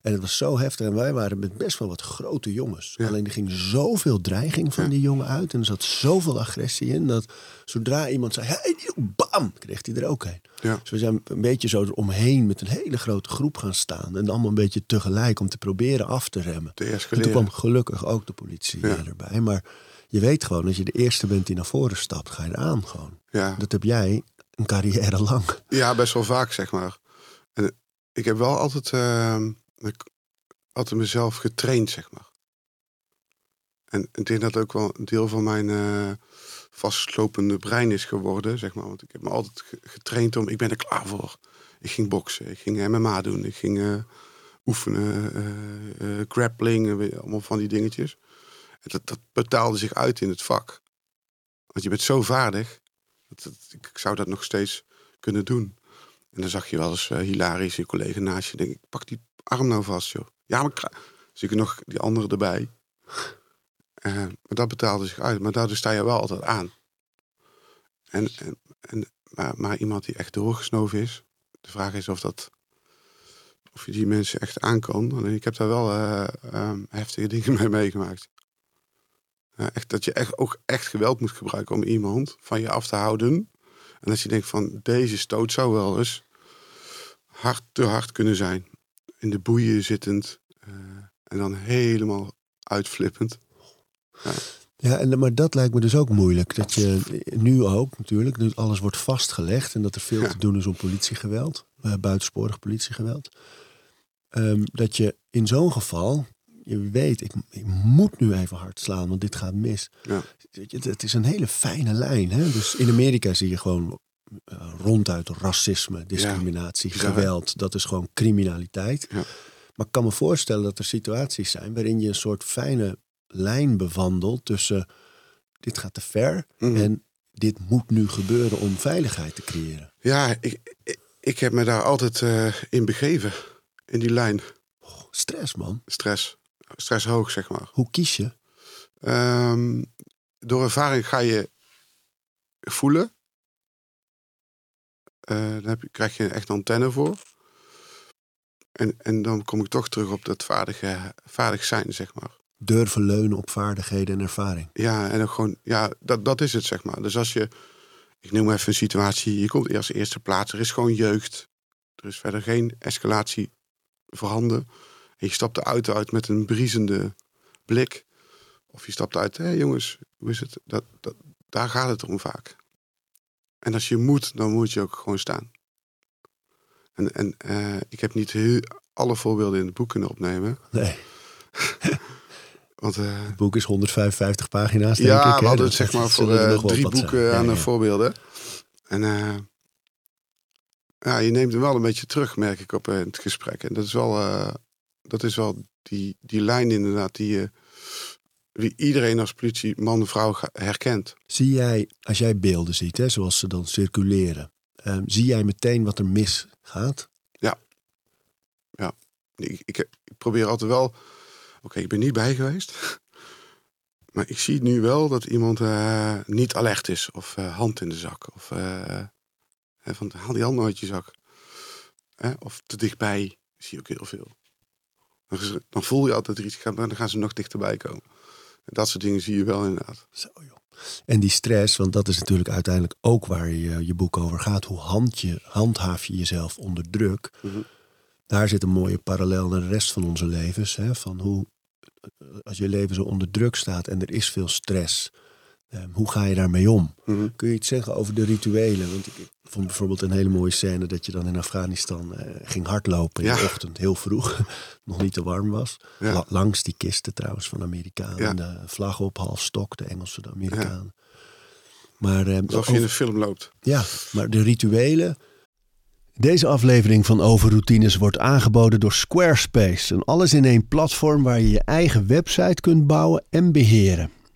En het was zo heftig. En wij waren met best wel wat grote jongens. Ja. Alleen er ging zoveel dreiging van die jongen uit. En er zat zoveel agressie in. Dat zodra iemand zei, hey, bam, kreeg hij er ook een. Ja. Dus we zijn een beetje zo eromheen met een hele grote groep gaan staan. En allemaal een beetje tegelijk om te proberen af te remmen. Te En toen kwam gelukkig ook de politie Ja. erbij. Maar je weet gewoon, als je de eerste bent die naar voren stapt, ga je eraan gewoon. Dat heb jij carrière (laughs) lang. ja, best wel vaak, zeg maar. En ik heb wel altijd, ik, altijd mezelf getraind, zeg maar. En ik denk dat ook wel een deel van mijn eh vastlopende brein is geworden, zeg maar. Want ik heb me altijd ge- getraind om, ik ben er klaar voor. Ik ging boksen, ik ging MMA doen, ik ging eh, oefenen, eh, grappling, allemaal van die dingetjes. En dat, dat betaalde zich uit in het vak. Want je bent zo vaardig, dat, ik, zou dat nog steeds kunnen doen. En dan zag je wel eens eh, hilarisch je collega naast je. Denk ik, pak die arm nou vast, joh. Ja, maar zie ik nog die andere erbij. Eh, maar dat betaalde zich uit. Maar daardoor sta je wel altijd aan. En, en, en, maar, maar iemand die echt doorgesnoven is. De vraag is of dat. Of je die mensen echt aan kan. Alleen ik heb daar wel eh, heftige (laughs) dingen mee meegemaakt. Echt, dat je echt, ook echt geweld moet gebruiken om iemand van je af te houden. En dat je denkt van deze stoot zou wel eens hard, te hard kunnen zijn. In de boeien zittend. eh, en dan helemaal uitflippend. Ja, en, maar dat lijkt me dus ook moeilijk. Dat je nu ook natuurlijk, nu alles wordt vastgelegd en dat er veel Ja. te doen is om politiegeweld, eh, buitensporig politiegeweld. Ehm, dat je in zo'n geval, je weet, ik, ik moet nu even hard slaan, want dit gaat mis. Ja. Het, het is een hele fijne lijn. Hè? Dus in Amerika zie je gewoon eh, ronduit racisme, discriminatie, geweld. Dat is gewoon criminaliteit. Ja. Maar ik kan me voorstellen dat er situaties zijn waarin je een soort fijne lijn bewandelt tussen dit gaat te ver Mhm. en dit moet nu gebeuren om veiligheid te creëren. Ja, ik, ik, ik heb me daar altijd eh, in begeven. In die lijn. Oh, stress, man. Stress. Stress hoog, zeg maar. Hoe kies je? Ehm, door ervaring ga je voelen. Eh daar heb je, krijg je echt een antenne voor. En, en dan kom ik toch terug op dat vaardige, vaardig zijn, zeg maar. Durven leunen op vaardigheden en ervaring. Ja, en dan gewoon, ja, dat, dat is het, zeg maar. Dus als je, ik noem even een situatie, je komt eerst eerste plaats, er is gewoon jeugd. Er is verder geen escalatie voorhanden. En je stapt de auto uit met een briesende blik. Of je stapt uit, hé jongens, hoe is het? Dat, dat, daar gaat het om vaak. En als je moet, dan moet je ook gewoon staan. En, en eh, ik heb niet heel, alle voorbeelden in het boek kunnen opnemen. Nee, (laughs) Want eh, het boek is 155 pagina's, denk ja, ik. we hadden het zeg maar voor eh, drie boeken Ja, aan ja. voorbeelden. En ja, je neemt hem wel een beetje terug, merk ik op het gesprek. En dat is wel, dat is wel die, die lijn inderdaad die, je die iedereen als politie, man, vrouw ga- herkent. Zie jij, als jij beelden ziet, hè, zoals ze dan circuleren, ehm, zie jij meteen wat er misgaat? Ik, ik, ik probeer altijd wel, oké, ik ben niet bij geweest. (laughs) Maar ik zie nu wel dat iemand eh, niet alert is. Of eh, hand in de zak. Of eh, van, haal die hand uit je zak. Hè, of te dichtbij. Zie je ook heel veel. Dan, voel je altijd er iets gaat, maar dan gaan ze nog dichterbij komen. En dat soort dingen zie je wel inderdaad. Zo, joh. En die stress, want dat is natuurlijk uiteindelijk ook waar je, je boek over gaat. Hoe hand je, handhaaf je jezelf onder druk? Mhm. Daar zit een mooie parallel naar de rest van onze levens. Hè? Van hoe, eh, als je leven zo onder druk staat en er is veel stress, eh, hoe ga je daarmee om? Mhm. Kun je iets zeggen over de rituelen? Want ik, ik vond bijvoorbeeld een hele mooie scène dat je dan in Afghanistan eh, ging hardlopen in Ja. de ochtend, heel vroeg, (laughs) nog niet te warm was. Ja. La- langs die kisten trouwens van Amerikanen. Ja. De vlag op, half stok, de Engelse, de Amerikanen. Maar, eh, Alsof je in een film loopt. ja, maar de rituelen. Deze aflevering van Overroutines wordt aangeboden door Squarespace. Een alles in één platform waar je je eigen website kunt bouwen en beheren.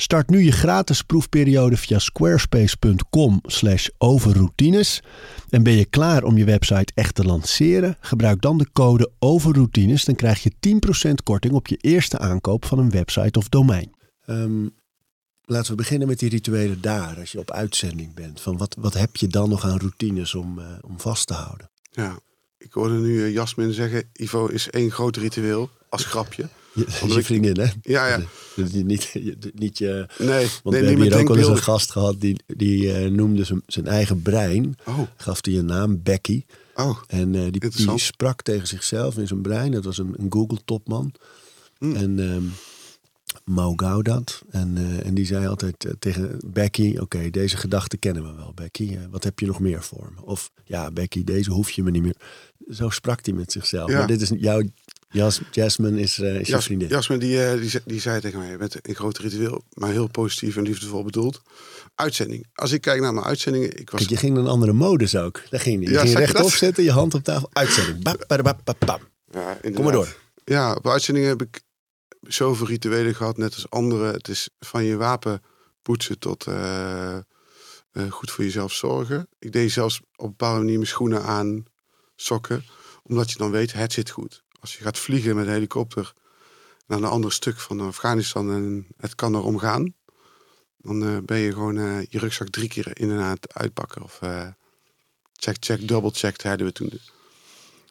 Start nu je gratis proefperiode via squarespace.com/overroutines en ben je klaar om je website echt te lanceren? Gebruik dan de code overroutines, dan krijg je 10% korting op je eerste aankoop van een website of domein. Ehm, laten we beginnen met die rituelen daar, als je op uitzending bent. Van wat, wat heb je dan nog aan routines om, eh, om vast te houden? Ja. Ik hoorde nu eh, Jasmin zeggen, Ivo is één groot ritueel. Als grapje. Je, je vriendin, hè? Ja, ja. Niet, je- niet je, Nee, want nee we hebben hier ook wel eens een gast gehad die, die eh, noemde zijn, zijn eigen brein. Oh, Gaf hij een naam, Becky. oh. En eh, die, sprak tegen zichzelf in zijn brein. Dat was een, een Google-topman. Hmm. En ehm Mo Gaudat. En, eh, en die zei altijd eh, tegen Becky... Oké, deze gedachte kennen we wel, Becky. Eh, wat heb je nog meer voor me? Of ja, Becky, deze hoef je me niet meer. Zo sprak hij met zichzelf. Ja. Maar dit is jouw... Jas, Jasmine is, eh, is Jas, vriendin. Jasmin die, eh, die, ze- die zei tegen mij, je bent een groot ritueel, maar heel positief en liefdevol bedoeld. Uitzending. Als ik kijk naar mijn uitzendingen, ik was... Kijk, je ging in een andere modus ook. Daar ging je. Je Ja, ging rechtop dat? zitten, je hand op tafel. Uitzending. Bap, bap, bap, bap, bap. Ja, Kom maar door. Ja, op uitzendingen heb ik zoveel rituelen gehad, net als anderen. Het is van je wapen poetsen tot eh, goed voor jezelf zorgen. Ik deed zelfs op een bepaalde manier mijn schoenen aan, sokken, omdat je dan weet, het zit goed. Als je gaat vliegen met een helikopter naar een ander stuk van Afghanistan en het kan er omgaan, Dan eh, ben je gewoon eh, je rugzak drie keer in en uitpakken. Of eh, check, check, double check, zeiden we toen.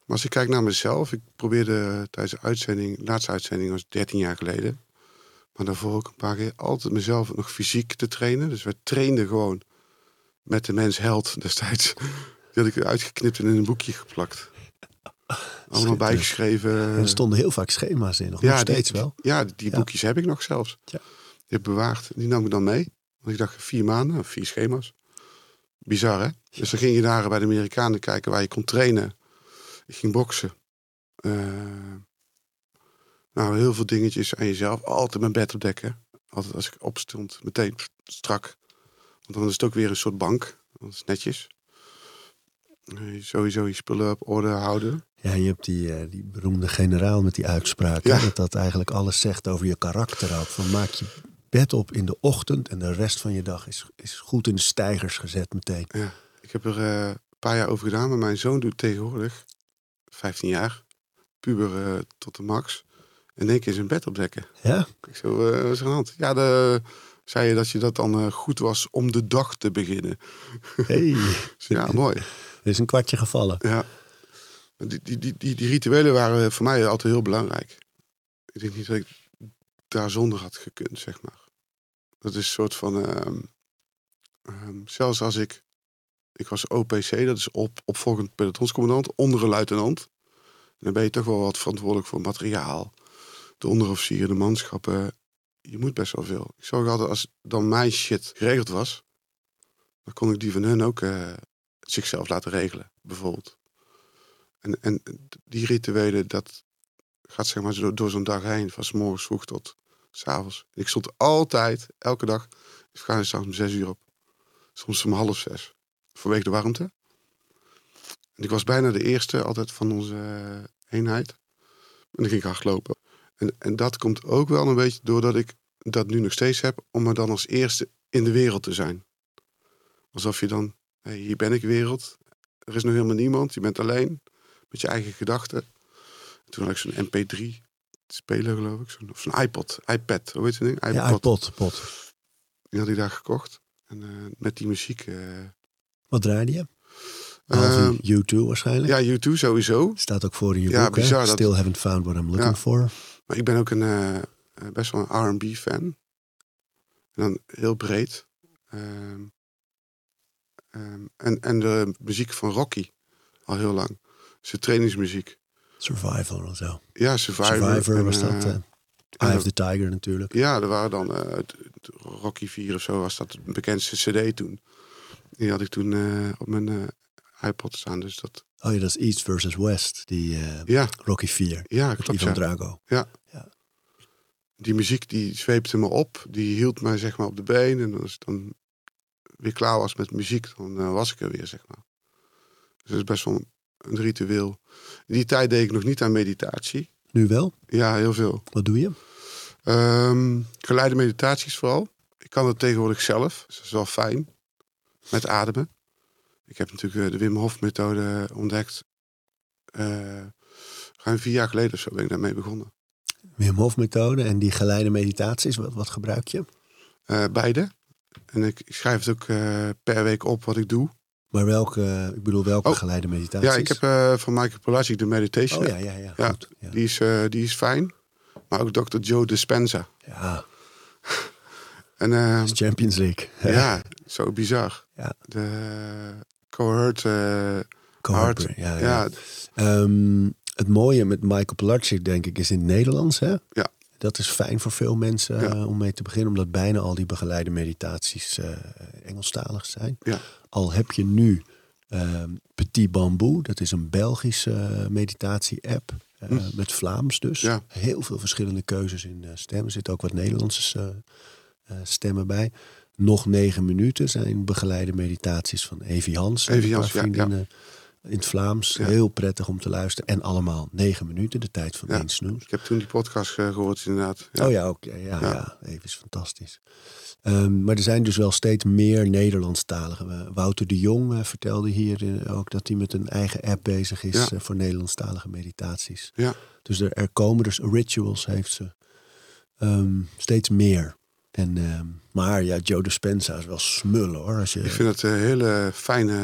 Maar als ik kijk naar mezelf, ik probeerde tijdens de uitzending, de laatste uitzending was 13 jaar geleden. Maar daarvoor ook een paar keer altijd mezelf nog fysiek te trainen. Dus we trainden gewoon met de mens held destijds. (laughs) Die had ik uitgeknipt en in een boekje geplakt. Allemaal bijgeschreven. En er stonden heel vaak schema's in, nog, nog die- steeds wel. Ja, die Ja. boekjes heb ik nog zelfs. Ja. Die heb ik bewaard. Die nam ik dan mee. Want ik dacht, vier maanden, vier schema's. Bizar, hè? Dus dan ging je daar bij de Amerikanen kijken waar je kon trainen. Ik ging boksen. Eh, nou, heel veel dingetjes aan jezelf. Altijd mijn bed opdekken. Altijd als ik opstond, meteen strak. Want dan is het ook weer een soort bank. Dat is netjes. Eh, Sowieso je spullen op orde houden. Ja, je hebt die, eh, die beroemde generaal met die uitspraak. hè. Dat dat eigenlijk alles zegt over je karakter ook. Van maak je bed op in de ochtend en de rest van je dag is, is goed in de stijgers gezet meteen. Ja, ik heb er eh, een paar jaar over gedaan, maar mijn zoon doet tegenwoordig, 15 jaar, puber tot de max, in één keer zijn bed opdekken. Ja? Ik zo, eh, wat is er aan de hand? Ja, de, zei je dat je dat dan eh, goed was om de dag te beginnen. Hey, (laughs) ja, mooi. er is een kwartje gevallen. Ja. Die, die, die, die, die rituelen waren voor mij altijd heel belangrijk. Ik denk niet dat ik daar zonder had gekund, zeg maar. Dat is een soort van... ehm, ehm, zelfs als ik... Ik was OPC, dat is op, opvolgend pelotonscommandant, onder een luitenant. Dan ben je toch wel wat verantwoordelijk voor materiaal. De onderofficieren, de manschappen. Je moet best wel veel. Ik zorg altijd, als dan mijn shit geregeld was... dan kon ik die van hun ook eh, zichzelf laten regelen, bijvoorbeeld. En, en die rituelen, dat gaat zeg maar door, door zo'n dag heen, van 's morgens vroeg tot 's avonds. Ik stond altijd, elke dag, ik ga s'avonds om zes uur op. Soms om half zes, vanwege de warmte. En ik was bijna de eerste altijd van onze eh, eenheid. En dan ging ik hardlopen. En, en dat komt ook wel een beetje doordat ik dat nu nog steeds heb, om er dan als eerste in de wereld te zijn. Alsof je dan, hier ben ik wereld, er is nog helemaal niemand, je bent alleen met je eigen gedachten. Toen had ik zo'n MP3 speler, geloof ik. Zo'n, of zo'n iPod, iPad, hoe heet het ding? Ja, iPod. Pot. Die had ik daar gekocht. En eh, met die muziek. eh, Wat draaide je? Ehm, Behalve U2 waarschijnlijk. ja, U2 sowieso. Staat ook voor in je Ja, boek, hè? bizar dat- Still haven't found what I'm looking Ja. for. Maar ik ben ook een, eh, eh, best wel een R&B fan. En dan heel breed. Ehm, ehm, en, en de muziek van Rocky. Al heel lang. Zijn trainingsmuziek. Survival of zo. Ja, Survivor. Survivor en, was dat. eh, Eye of the Tiger natuurlijk. Ja, er waren dan het- het Rocky 4 of zo was dat de bekendste CD toen. Die had ik toen op mijn iPod staan. Dus dat. Oh ja, dat is East versus West. Die Ja, Rocky 4. ja klopt. Ivan Ja. Drago. Die muziek die zweepte me op. Die hield mij zeg maar op de been. En als ik dan weer klaar was met muziek, dan eh, was ik er weer zeg maar. Dus dat is best wel een ritueel. In die tijd deed ik nog niet aan meditatie. Nu wel? Ja, heel veel. Wat doe je? Ehm, geleide meditaties vooral. Ik kan het tegenwoordig zelf. Dus dat is wel fijn. Met ademen. Ik heb natuurlijk eh, de Wim Hof methode ontdekt. Eh ruim vier jaar geleden of zo ben ik daarmee begonnen. Wim Hof methode en die geleide meditaties. Wat, wat gebruik je? Eh, beide. En ik, ik schrijf het ook eh, per week op wat ik doe. Maar welke, ik bedoel welke Oh. geleide meditaties? Ja, ik heb eh, van Michael Polacic de Meditation. Oh ja, ja, ja. Ja, Goed. Ja. Die, is, die is fijn. Maar ook Dr. Joe Dispenza. ja, (laughs) En eh, dat is Champions League. (laughs) ja, zo bizar. Ja. De cohort. Cohort. Ja, ja. ja, Ehm, het mooie met Michael Pilarczyk, denk ik, is in het Nederlands. Hè? Ja. Dat is fijn voor veel mensen Ja. eh, om mee te beginnen, omdat bijna al die begeleide meditaties eh, Engelstalig zijn. Ja. Al heb je nu ehm, Petit Bamboo, dat is een Belgische eh, meditatie-app. Hm. Met Vlaams dus. Ja. Heel veel verschillende keuzes in stemmen. Er zitten ook wat Nederlandse stemmen bij. Nog negen minuten zijn begeleide meditaties van Evi Hans. Evi Hans, ja, ja. In het Vlaams. Ja. Heel prettig om te luisteren. En allemaal negen minuten, de tijd van Ja. één snoes. ik heb toen die podcast eh, gehoord inderdaad. Ja. Oh ja, oké. Ja, ja. Ja. Even is fantastisch. Ehm, maar er zijn dus wel steeds meer Nederlandstaligen. Eh, Wouter de Jong eh, vertelde hier ook dat hij met een eigen app bezig is voor Nederlandstalige meditaties. Ja. Dus er, er komen dus rituals, heeft ze ehm, steeds meer. En, ehm, maar ja, Joe Dispenza is wel smullen hoor. Als je, Ik vind het een hele fijne...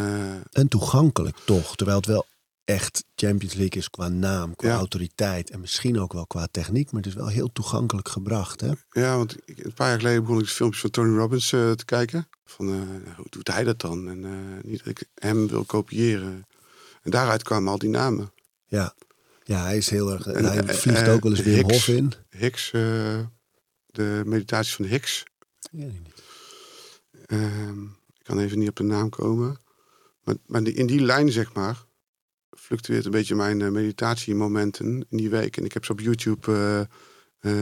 En toegankelijk toch. Terwijl het wel echt Champions League is qua naam, qua Ja. autoriteit. En misschien ook wel qua techniek. Maar het is wel heel toegankelijk gebracht. Hè? Ja, want ik, een paar jaar geleden begon ik filmpjes van Tony Robbins eh, te kijken. Van, eh, hoe doet hij dat dan? En eh, niet dat ik hem wil kopiëren. En daaruit kwamen al die namen. Ja. ja, hij is heel erg. En, hij vliegt ook wel eens weer. Hof in. Hicks, de meditatie van Hicks. Ja, niet. Ehm, ik kan even niet op de naam komen. Maar, maar die- in die lijn, zeg maar, fluctueert een beetje mijn eh, meditatiemomenten in die week. En ik heb ze op YouTube eh,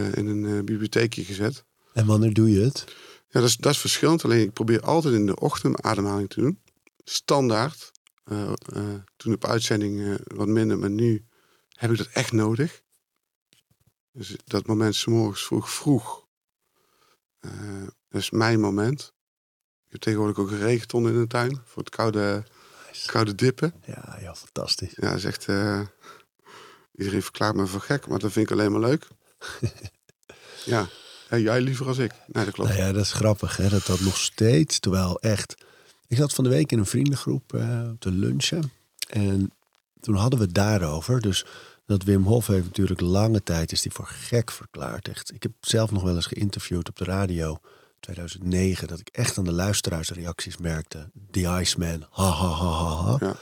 eh, in een bibliotheekje gezet. En wanneer doe je het? Ja, dat is, dat is verschillend. Alleen ik probeer altijd in de ochtend ademhaling te doen. Standaard. Toen op uitzending wat minder, maar nu heb ik dat echt nodig. Dus dat moment 's morgens vroeg vroeg. Eh, dat is mijn moment. Ik heb tegenwoordig ook een regenton in de tuin voor het koude, koude dippen. Ja, ja, fantastisch. Ja, dat is echt. eh, iedereen verklaart me voor gek, maar dat vind ik alleen maar leuk. (laughs) ja. jij liever als ik. Nee, dat klopt. Nou ja, dat is grappig hè, dat dat nog steeds, terwijl echt... Ik zat van de week in een vriendengroep eh, te lunchen. En toen hadden we het daarover. Dus dat Wim Hof heeft natuurlijk lange tijd is die voor gek verklaard. Echt. Ik heb zelf nog wel eens geïnterviewd op de radio 2009. Dat ik echt aan de luisteraarsreacties merkte. The Iceman, ha ha ha ha ha. Ja.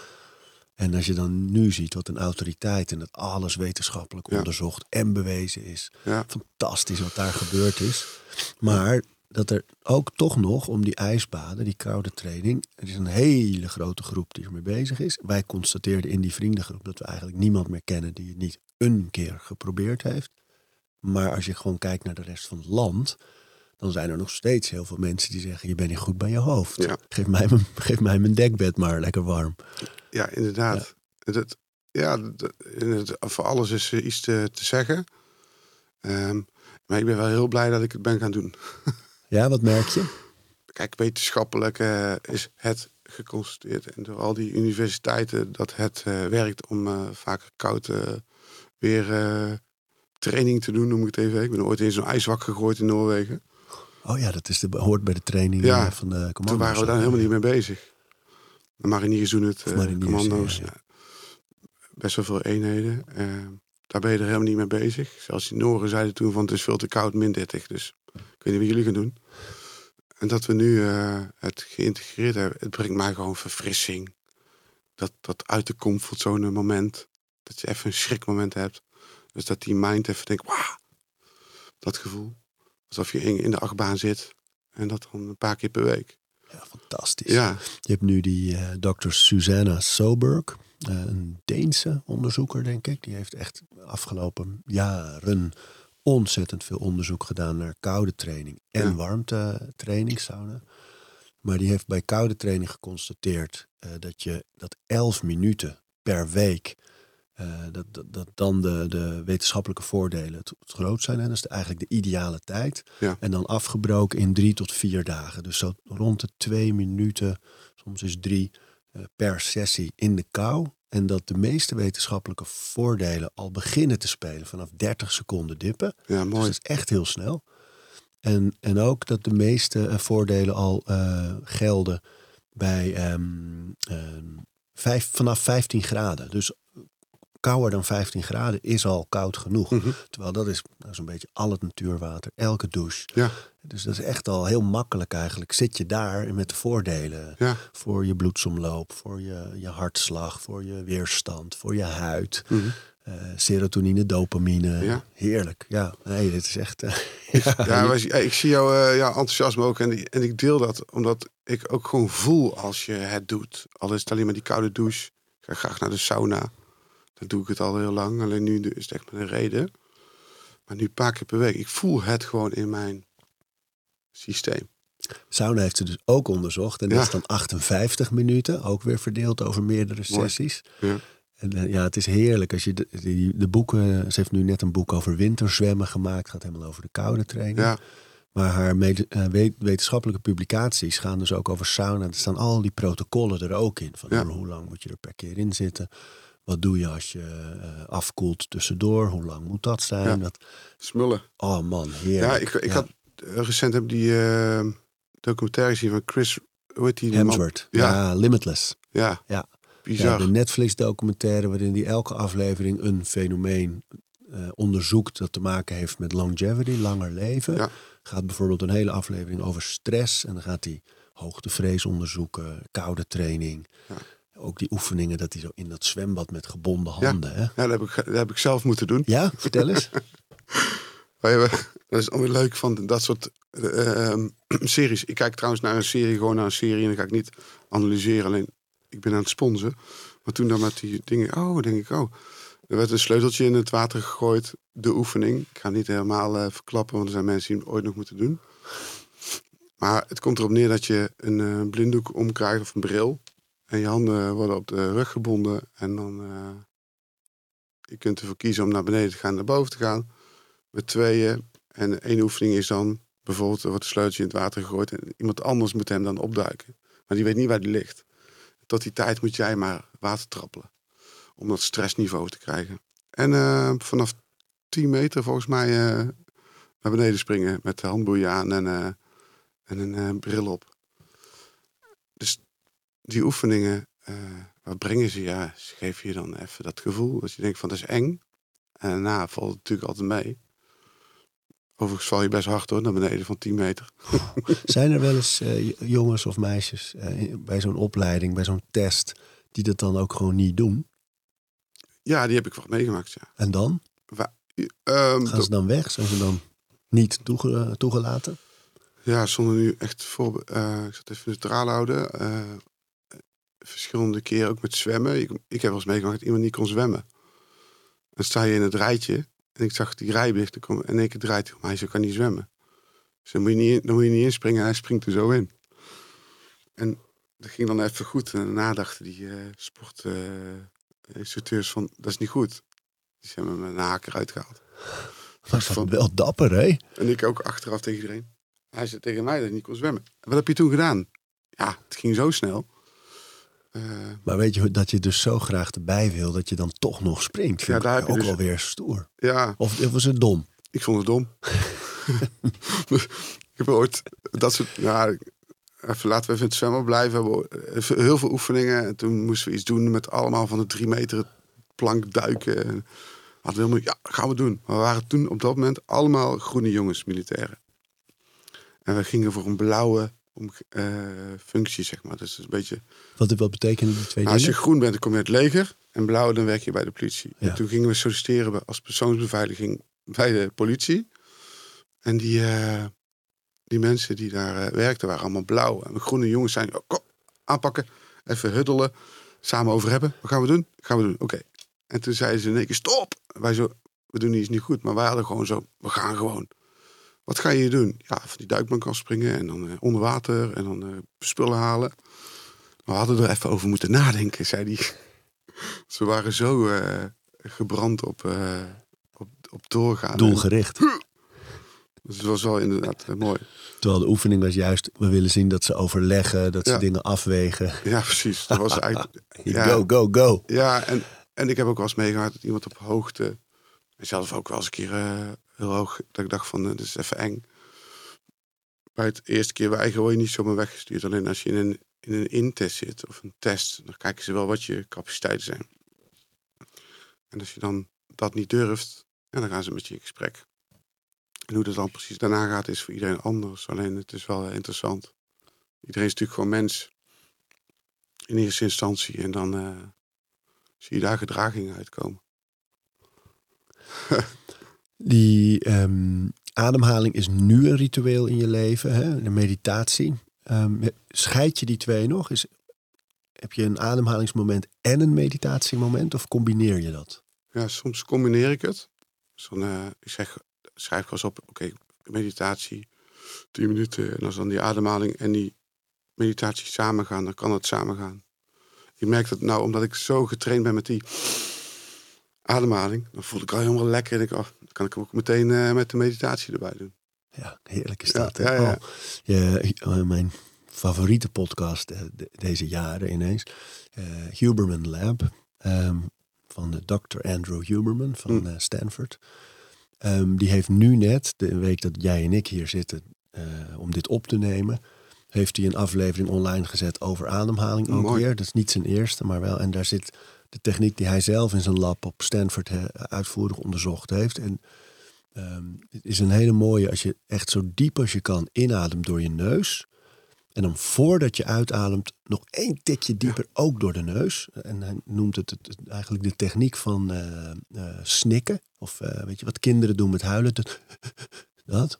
En als je dan nu ziet wat een autoriteit en dat alles wetenschappelijk Ja. onderzocht en bewezen is. Ja. Fantastisch wat daar gebeurd is. Maar dat er ook toch nog om die ijsbaden, die koude training. Er is een hele grote groep die ermee bezig is. Wij constateerden in die vriendengroep dat we eigenlijk niemand meer kennen die het niet een keer geprobeerd heeft. Maar als je gewoon kijkt naar de rest van het land, dan zijn er nog steeds heel veel mensen die zeggen: Je bent niet goed bij je hoofd. Ja. Geef, mij mijn, (laughs) geef mij mijn dekbed maar lekker warm. Ja, inderdaad. Dat, ja, dat- in het- voor alles is iets te, te zeggen. Ehm, maar ik ben wel heel blij dat ik het ben gaan doen. (laughs) Ja, wat merk je? Kijk, wetenschappelijk eh, is het geconstateerd. En door al die universiteiten dat het eh, werkt om eh, vaker koud weer training te doen, noem ik het even. Ik ben ooit in zo'n ijswak gegooid in Noorwegen. Oh ja, dat is de, hoort bij de training Ja, van de commando's. Toen waren we daar helemaal niet mee bezig. De mariniers doen het, mariniers, commando's. ja. Best wel veel eenheden. Daar ben je er helemaal niet mee bezig. Zelfs die Noren zeiden toen van het is veel te koud, min 30. Dus ik weet niet wat jullie gaan doen. En dat we nu eh, het geïntegreerd hebben, het brengt mij gewoon verfrissing. Dat, dat uit de comfortzone moment. Dat je even een schrikmoment hebt. Dus dat die mind even denkt, wauw. Dat gevoel. Alsof je in, in de achtbaan zit. En dat dan een paar keer per week. Ja, fantastisch. Ja, Je hebt nu die eh dokter Susanna Soberg, eh, een Deense onderzoeker, denk ik. Die heeft echt de afgelopen jaren ontzettend veel onderzoek gedaan naar koude training en Ja. warmte training, sauna. Maar die heeft bij koude training geconstateerd eh, dat je dat 11 minuten per week, eh, dat, dat, dat dan de, de wetenschappelijke voordelen het, het groot zijn. Hè? Dat is de- eigenlijk de ideale tijd. Ja. En dan afgebroken in drie tot vier dagen. Dus zo rond de twee minuten, soms is drie eh, per sessie in de kou. En dat de meeste wetenschappelijke voordelen al beginnen te spelen vanaf 30 seconden dippen. ja Dus mooi. dat is echt heel snel. En, en ook dat de meeste eh, voordelen al eh, gelden bij ehm, vijf, vanaf 15 graden. Dus kouder dan 15 graden is al koud genoeg. Mhm. Terwijl dat is nou, zo'n beetje al het natuurwater, elke douche. Ja, Dus dat is echt al heel makkelijk eigenlijk. Zit je daar met de voordelen ja. voor je bloedsomloop, voor je, je hartslag, voor je weerstand, voor je huid. Mhm. eh, serotonine, dopamine. Ja. Heerlijk. Ja, nee, dit is echt... eh, (laughs) Ja, maar ja, ik zie jouw eh, ja, enthousiasme ook en, die- en ik deel dat omdat ik ook gewoon voel als je het doet. Al is het alleen maar die koude douche. Ik ga graag naar de sauna. Dan doe ik het al heel lang. Alleen nu is het echt met een reden. Maar nu een paar keer per week. Ik voel het gewoon in mijn systeem. Sauna heeft ze dus ook onderzocht. En dat Ja. is dan 58 minuten. Ook weer verdeeld over meerdere Mooi. sessies. Ja. En eh, ja, het is heerlijk als je de, boeken. Ze heeft nu net een boek over winterzwemmen gemaakt. Gaat helemaal over de koude training. Ja, Maar haar mede- eh, we- wetenschappelijke publicaties gaan dus ook over sauna. Er staan al die protocollen er ook in. Van Ja. hoe lang moet je er per keer in zitten? Wat doe je als je eh, afkoelt tussendoor? Hoe lang moet dat zijn? Ja. Dat, smullen. oh man, Ja, heerlijk. ik, ik Ja. had recent heb ik die eh, documentaire gezien van Chris, hoe heet die? Hemsworth. Ja. Ja. Limitless. Ja. Ja. Bizar. Ja, de Netflix documentaire waarin die elke aflevering een fenomeen eh, onderzoekt dat te maken heeft met longevity, langer leven. Ja. Gaat bijvoorbeeld een hele aflevering over stress en dan gaat hij hoogtevrees onderzoeken, koude training. Ook die oefeningen dat hij zo in dat zwembad met gebonden handen. Ja, Ja, dat heb, ik, dat heb ik zelf moeten doen. ja vertel eens. (laughs) Wij hebben, dat is alweer leuk van dat soort eh, ehm, (clears throat) series. Ik kijk trouwens naar een serie, gewoon naar een serie. En dan ga ik niet analyseren. Alleen, ik ben aan het sponsen. Maar toen dan met die dingen, oh, denk ik, oh. Er werd een sleuteltje in het water gegooid. De oefening. Ik ga niet helemaal eh, verklappen, want er zijn mensen die het ooit nog moeten doen. Maar het komt erop neer dat je een eh, blinddoek omkrijgt of een bril. En je handen worden op de rug gebonden. En dan eh, je kunt ervoor kiezen om naar beneden te gaan, naar boven te gaan. Met tweeën. En één oefening is dan bijvoorbeeld er wordt een sleuteltje in het water gegooid. En iemand anders moet hem dan opduiken. Maar die weet niet waar die ligt. Tot die tijd moet jij maar water trappelen. Om dat stressniveau te krijgen. En eh, vanaf 10 meter volgens mij eh, naar beneden springen. Met de handboeien aan en, en een bril op. Die oefeningen, eh, wat brengen ze? Ja, ze geven je dan even dat gevoel. Dat je denkt van dat is eng. En daarna valt het natuurlijk altijd mee. Overigens val je best hard hoor, naar beneden van 10 meter. Zijn er wel eens eh, jongens of meisjes eh, bij zo'n opleiding, bij zo'n test, die dat dan ook gewoon niet doen? Ja, die heb ik wel meegemaakt, ja. En dan? Wa- ehm, Gaan ze dan weg? Zijn ze dan niet toege- toegelaten? Ja, zonder nu echt voor. eh, ik zat even neutraal houden. Verschillende keren ook met zwemmen. Ik, ik heb wel eens meegemaakt dat iemand niet kon zwemmen. Dan sta je in het rijtje. En ik zag die rijbicht. En kom- en keer draait hij om. Hij zo kan niet zwemmen. Dus dan moet je niet, dan moet je niet inspringen. Hij springt er zo in. En dat ging dan even goed. En daarna dachten die eh sportinstructeurs van... Dat is niet goed. Die zijn me met een haak eruit gehaald. Dat is Van- wel dapper, hè? En ik ook achteraf tegen iedereen. Hij zei tegen mij dat ik niet kon zwemmen. Wat heb je toen gedaan? Ja, het ging zo snel. Eh, Maar weet je dat je dus zo graag erbij wil dat je dan toch nog springt? Vind Ja, ik daar heb je ook dus- wel weer stoer. ja, Of, of was het dom? ik vond het dom. (laughs) ik heb ooit dat soort... Ja, even, laten we even het zwemmen blijven. We hebben heel veel oefeningen. En toen moesten we iets doen met allemaal van de drie meter plank duiken. En hadden we helemaal, ja, gaan we doen. Maar we waren toen op dat moment allemaal groene jongens, militairen. En we gingen voor een blauwe om, eh, functie, zeg maar. Dus een beetje... Wat, wat betekenen die twee Nou, als je groen bent, dan kom je uit het leger. En blauw, dan werk je bij de politie. Ja. En toen gingen we solliciteren als persoonsbeveiliging bij de politie. En die, eh, die mensen die daar eh, werkten waren allemaal blauw. En de groene jongens zijn, oh, kom, aanpakken, even huddelen, samen over hebben. Wat gaan we doen? Gaan we doen, oké. En toen zeiden ze in één keer, stop! Wij zo, we doen iets niet goed. Maar wij hadden gewoon zo, we gaan gewoon. Wat ga je doen? Ja, van die duikbank afspringen en dan eh, onder water en dan eh, spullen halen. We hadden er even over moeten nadenken, zei hij. (laughs) Ze waren zo eh, gebrand op, op, op doorgaan. Doelgericht. (laughs) Dus het was wel inderdaad mooi. Terwijl de oefening was juist, we willen zien dat ze overleggen, dat ze Ja. dingen afwegen. Ja, precies. Dat was eigenlijk, (laughs) ja, Go, go, go. ja en, en ik heb ook wel eens meegemaakt dat iemand op hoogte... en zelf ook wel eens een keer heel hoog... dat ik dacht van, eh, dit is even eng. Bij het eerste keer weigeren word je niet zomaar weggestuurd. Alleen als je in een, in een intest zit of een test... dan kijken ze wel wat je capaciteiten zijn. En als je dan dat niet durft, ja, dan gaan ze met je in gesprek. En hoe dat dan precies daarna gaat, is voor iedereen anders. Alleen het is wel interessant. Iedereen is natuurlijk gewoon mens. In eerste instantie. En dan eh, zie je daar gedragingen uitkomen. (laughs) Die ehm, ademhaling is nu een ritueel in je leven, hè? de meditatie. Ehm, scheid je die twee nog? Is, heb je een ademhalingsmoment en een meditatiemoment of combineer je dat? Ja, soms combineer ik het. Dus dan, eh, ik zeg, schrijf ik op, oké, meditatie, 10 minuten. En als dan die ademhaling en die meditatie samen gaan, dan kan het samen gaan. Ik merk dat nou, omdat ik zo getraind ben met die ademhaling, dan voel ik al helemaal lekker. En ik, oh, dan kan ik hem ook meteen eh, met de meditatie erbij doen. Ja, heerlijk is Ja, dat. hè? ja, ja. Oh, je, eh, mijn favoriete podcast eh, de- deze jaren ineens. Huberman Lab. ehm, van de Dr. Andrew Huberman van eh, Stanford. Ehm, die heeft nu net, de week dat jij en ik hier zitten om dit op te nemen, heeft hij een aflevering online gezet over ademhaling ook Mooi. weer. Dat is niet zijn eerste, maar wel. En daar zit de techniek die hij zelf in zijn lab op Stanford uitvoerig onderzocht heeft. En ehm, het is een hele mooie, als je echt zo diep als je kan inademt door je neus. En dan voordat je uitademt, nog één tikje dieper, ook door de neus. En hij noemt het, het- het- eigenlijk de techniek van eh, eh, snikken. Of eh, weet je wat kinderen doen met huilen. Dat. (laughs)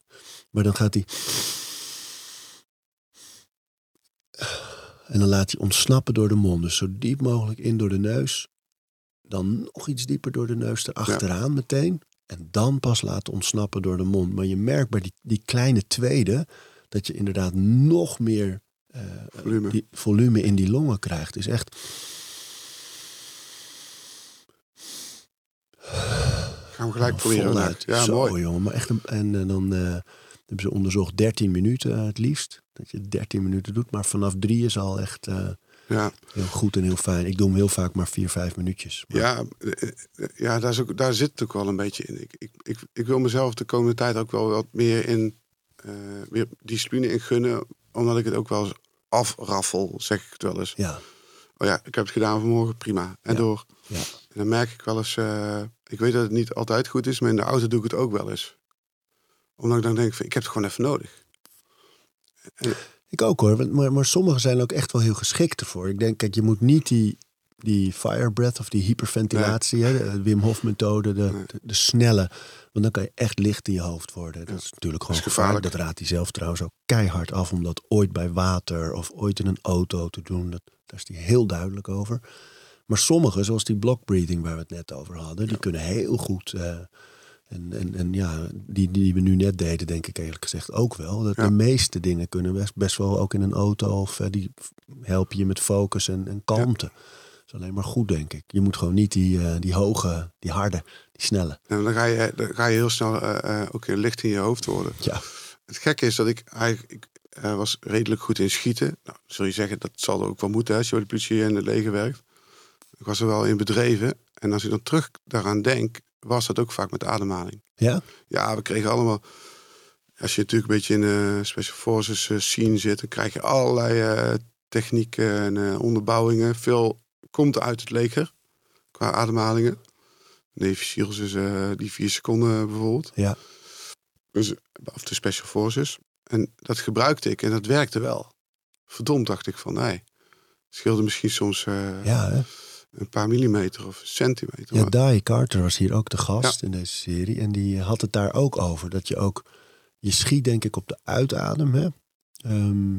Maar dan gaat hij. En dan laat hij ontsnappen door de mond. Dus zo diep mogelijk in door de neus. Dan nog iets dieper door de neus erachteraan meteen. En dan pas laten ontsnappen door de mond. Maar je merkt bij die, die kleine tweede dat je inderdaad nog meer eh, Volume. Die volume in die longen krijgt. Is echt. Gaan we gelijk proberen. voluit. vandaag. Ja, Zo, mooi. jongen. Maar echt een, en eh, dan eh, hebben ze onderzocht 13 minuten het liefst. Dat je 13 minuten doet. Maar vanaf drie is al echt eh, Ja, heel goed en heel fijn. Ik doe hem heel vaak maar 4, 5 minuutjes. Maar- ja, eh, eh, ja daar, is ook, daar zit het ook wel een beetje in. Ik, ik, ik, ik wil mezelf de komende tijd ook wel wat meer in eh, meer discipline in gunnen. Omdat ik het ook wel eens afraffel, zeg ik het wel eens. ja. Oh ja, ik heb het gedaan vanmorgen, prima. En Ja. door. Ja. En dan merk ik wel eens, ik weet dat het niet altijd goed is, maar in de auto doe ik het ook wel eens. Omdat ik dan denk, van, ik heb het gewoon even nodig. Ik ook hoor, maar, maar sommigen zijn ook echt wel heel geschikt ervoor. Ik denk, kijk, je moet niet die, die fire breath of die hyperventilatie, hè, de Wim Hof methode, de, Nee. de, de snelle. Want dan kan je echt licht in je hoofd worden. Dat is natuurlijk gewoon is gevaarlijk. gevaarlijk. Dat raadt hij zelf trouwens ook keihard af om dat ooit bij water of ooit in een auto te doen. Dat, daar is hij heel duidelijk over. Maar sommigen, zoals die block breathing waar we het net over hadden, die kunnen heel goed. eh, en, en, en ja, die, die we nu net deden, denk ik eerlijk gezegd ook wel. Dat Ja. De meeste dingen kunnen best, best wel ook in een auto. Of eh, die helpen je met focus en, en kalmte. Dat is alleen maar goed, denk ik. Je moet gewoon niet die, eh, die hoge, die harde, die snelle. En dan ga je, dan ga je heel snel eh, eh, ook weer licht in je hoofd worden. Ja, Het gekke is dat ik eigenlijk ik, was redelijk goed in schieten. Nou, zul je zeggen, dat zal er ook wel moeten hè, als je bij de politie en het leger werkt. Ik was er wel in bedreven. En als ik dan terug daaraan denk, was dat ook vaak met ademhaling. ja? Ja, we kregen allemaal. Als je natuurlijk een beetje in de Special Forces eh, scene zit, dan krijg je allerlei eh, technieken en eh, onderbouwingen. Veel komt uit het leger qua ademhalingen. Navy Seals is eh, die vier seconden bijvoorbeeld. ja. Dus, of de Special Forces. En dat gebruikte ik en dat werkte wel. Verdomd dacht ik van, nee. Het scheelde misschien soms eh, ja hè? Een paar millimeter of centimeter. Ja, Dai Carter was hier ook de gast in deze serie. En die had het daar ook over. Dat je ook, je schiet denk ik op de uitadem. Hè? Ehm,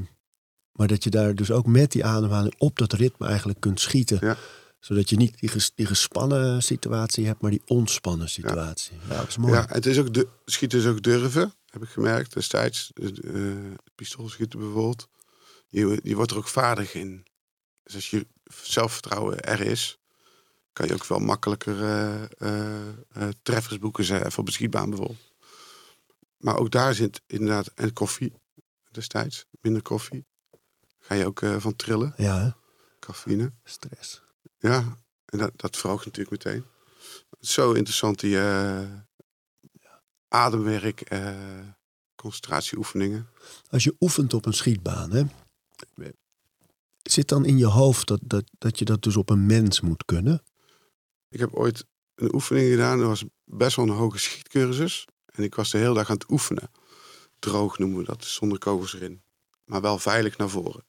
maar dat je daar dus ook met die ademhaling op dat ritme eigenlijk kunt schieten. Ja. Zodat je niet die, ges- die gespannen situatie hebt, maar die ontspannen situatie. Ja, dat is mooi. Ja, het is ook de, schieten is ook durven, heb ik gemerkt destijds. Het pistoolschieten bijvoorbeeld. Je, je wordt er ook vaardig in. Dus als je zelfvertrouwen er is, kan je ook wel makkelijker eh, eh, eh, treffers boeken, zeg, even op de schietbaan bijvoorbeeld. Maar ook daar zit inderdaad, en koffie destijds, minder koffie. Ga je ook van trillen, Ja, hè? cafeïne. stress. Ja, en dat, dat verhoogt natuurlijk meteen. Zo interessant, die ademwerk, eh, concentratieoefeningen. Als je oefent op een schietbaan, hè? Zit dan in je hoofd dat, dat, dat je dat dus op een mens moet kunnen? Ik heb ooit een oefening gedaan, dat was best wel een hoge schietcursus. En ik was de hele dag aan het oefenen. Droog noemen we dat, zonder kogels erin. Maar wel veilig naar voren.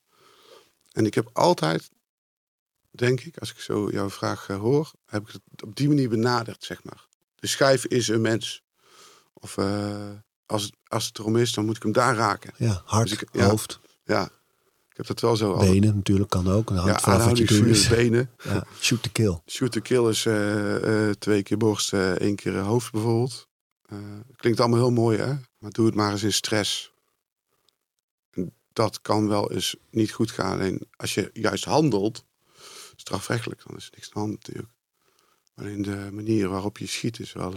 En ik heb altijd, denk ik, als ik zo jouw vraag eh, hoor, heb ik het op die manier benaderd, zeg maar. De schijf is een mens. Of eh, als, het, als het erom is, dan moet ik hem daar raken. Ja, hart, Dus ik- ja. hoofd, Ja, ik heb dat wel zo altijd. benen natuurlijk kan ook. Dat Ja, aanhoudingsvuur, benen. (laughs) Ja, shoot to kill. Shoot to kill is eh, eh, twee keer borst, eh, één keer hoofd bijvoorbeeld. Klinkt allemaal heel mooi, hè? Maar doe het maar eens in stress. Dat kan wel eens niet goed gaan. Alleen als je juist handelt, strafrechtelijk, dan is er niks aan de hand natuurlijk. Alleen de manier waarop je schiet is wel,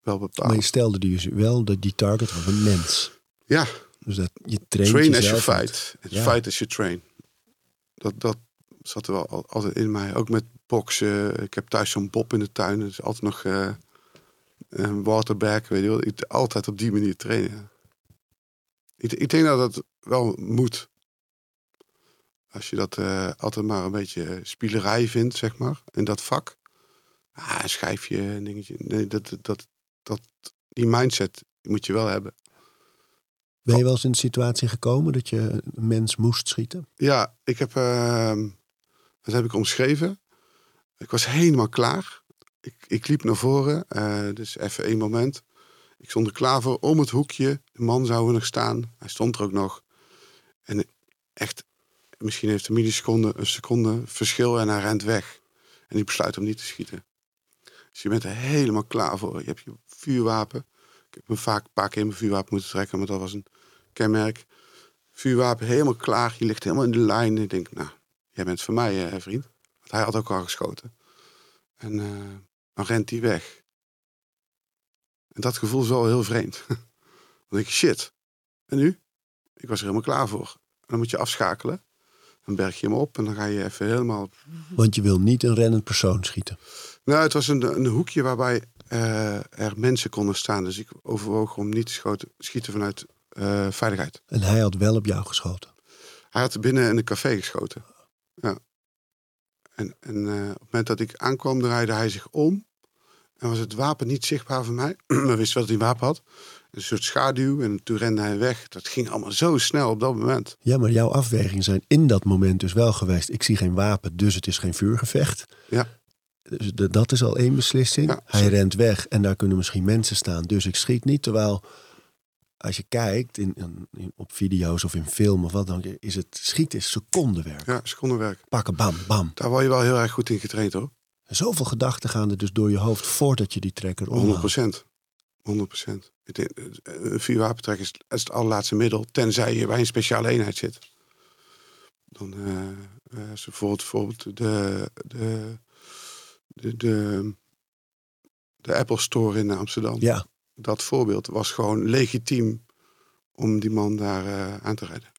wel bepaald. Maar je stelde dus wel dat die target was een mens. Ja, Dus dat je traint train as you jezelf fight. Ja. Fight as you train. Dat, dat zat er wel al- altijd in mij. Ook met boksen. Ik heb thuis zo'n bob in de tuin. Dat is altijd nog... eh, een waterback, weet je wel. Ik, altijd op die manier trainen. Ik, ik denk dat dat wel moet. Als je dat eh, altijd maar een beetje spielerij vindt, zeg maar, in dat vak. Ah, een schijfje, een dingetje. Nee, dat, dat, dat, die mindset moet je wel hebben. Ben je wel eens in de situatie gekomen dat je een mens moest schieten? Ja, ik heb, ehm, dat heb ik omschreven. Ik was helemaal klaar. Ik, ik liep naar voren, eh, dus even één moment. Ik stond er klaar voor, om het hoekje. De man zou er nog staan. Hij stond er ook nog. En echt, misschien heeft een milliseconde, een seconde verschil en hij rent weg. En ik besluit om niet te schieten. Dus je bent er helemaal klaar voor. Je hebt je vuurwapen. Ik heb me vaak een paar keer mijn vuurwapen moeten trekken, maar dat was een kenmerk. Vuurwapen helemaal klaar. Je ligt helemaal in de lijn. Ik denk, nou, jij bent voor mij, eh, vriend. Want hij had ook al geschoten. En eh, dan rent hij weg. En dat gevoel is wel heel vreemd. (laughs) dan denk je, shit. En nu? Ik was er helemaal klaar voor. En dan moet je afschakelen. Dan berg je hem op en dan ga je even helemaal... Want je wil niet een rennend persoon schieten. Nou, het was een, een hoekje waarbij er mensen konden staan. Dus ik overwoog om niet te schoten, schieten vanuit eh, veiligheid. En hij had wel op jou geschoten. Hij had binnen in een café geschoten. Ja. En, en eh, op het moment dat ik aankwam, draaide hij zich om. En was het wapen niet zichtbaar voor mij. (clears throat) We wisten wel dat hij een wapen had. Een soort schaduw. En toen rende hij weg. Dat ging allemaal zo snel op dat moment. Ja, maar jouw afwegingen zijn in dat moment dus wel geweest. Ik zie geen wapen, dus het is geen vuurgevecht. Ja. Dus de- dat is al één beslissing. Ja, Hij rent weg en daar kunnen misschien mensen staan, dus ik schiet niet. Terwijl als je kijkt in, in, in- op video's of in film of wat dan, is het schieten is secondenwerk. Ja, secondenwerk. Pakken, bam, bam. Daar word je wel heel erg goed in getraind hoor. Zoveel gedachten gaan er dus door je hoofd voordat je die trekker 100 omhaalt. procent. 100 procent. Een vuurwapentrek is, is het allerlaatste middel. Tenzij je bij een speciale eenheid zit. Dan is bijvoorbeeld, bijvoorbeeld de, de, de, de, de Apple Store in Amsterdam. Ja, Dat voorbeeld was gewoon legitiem om die man daar eh, aan te rijden.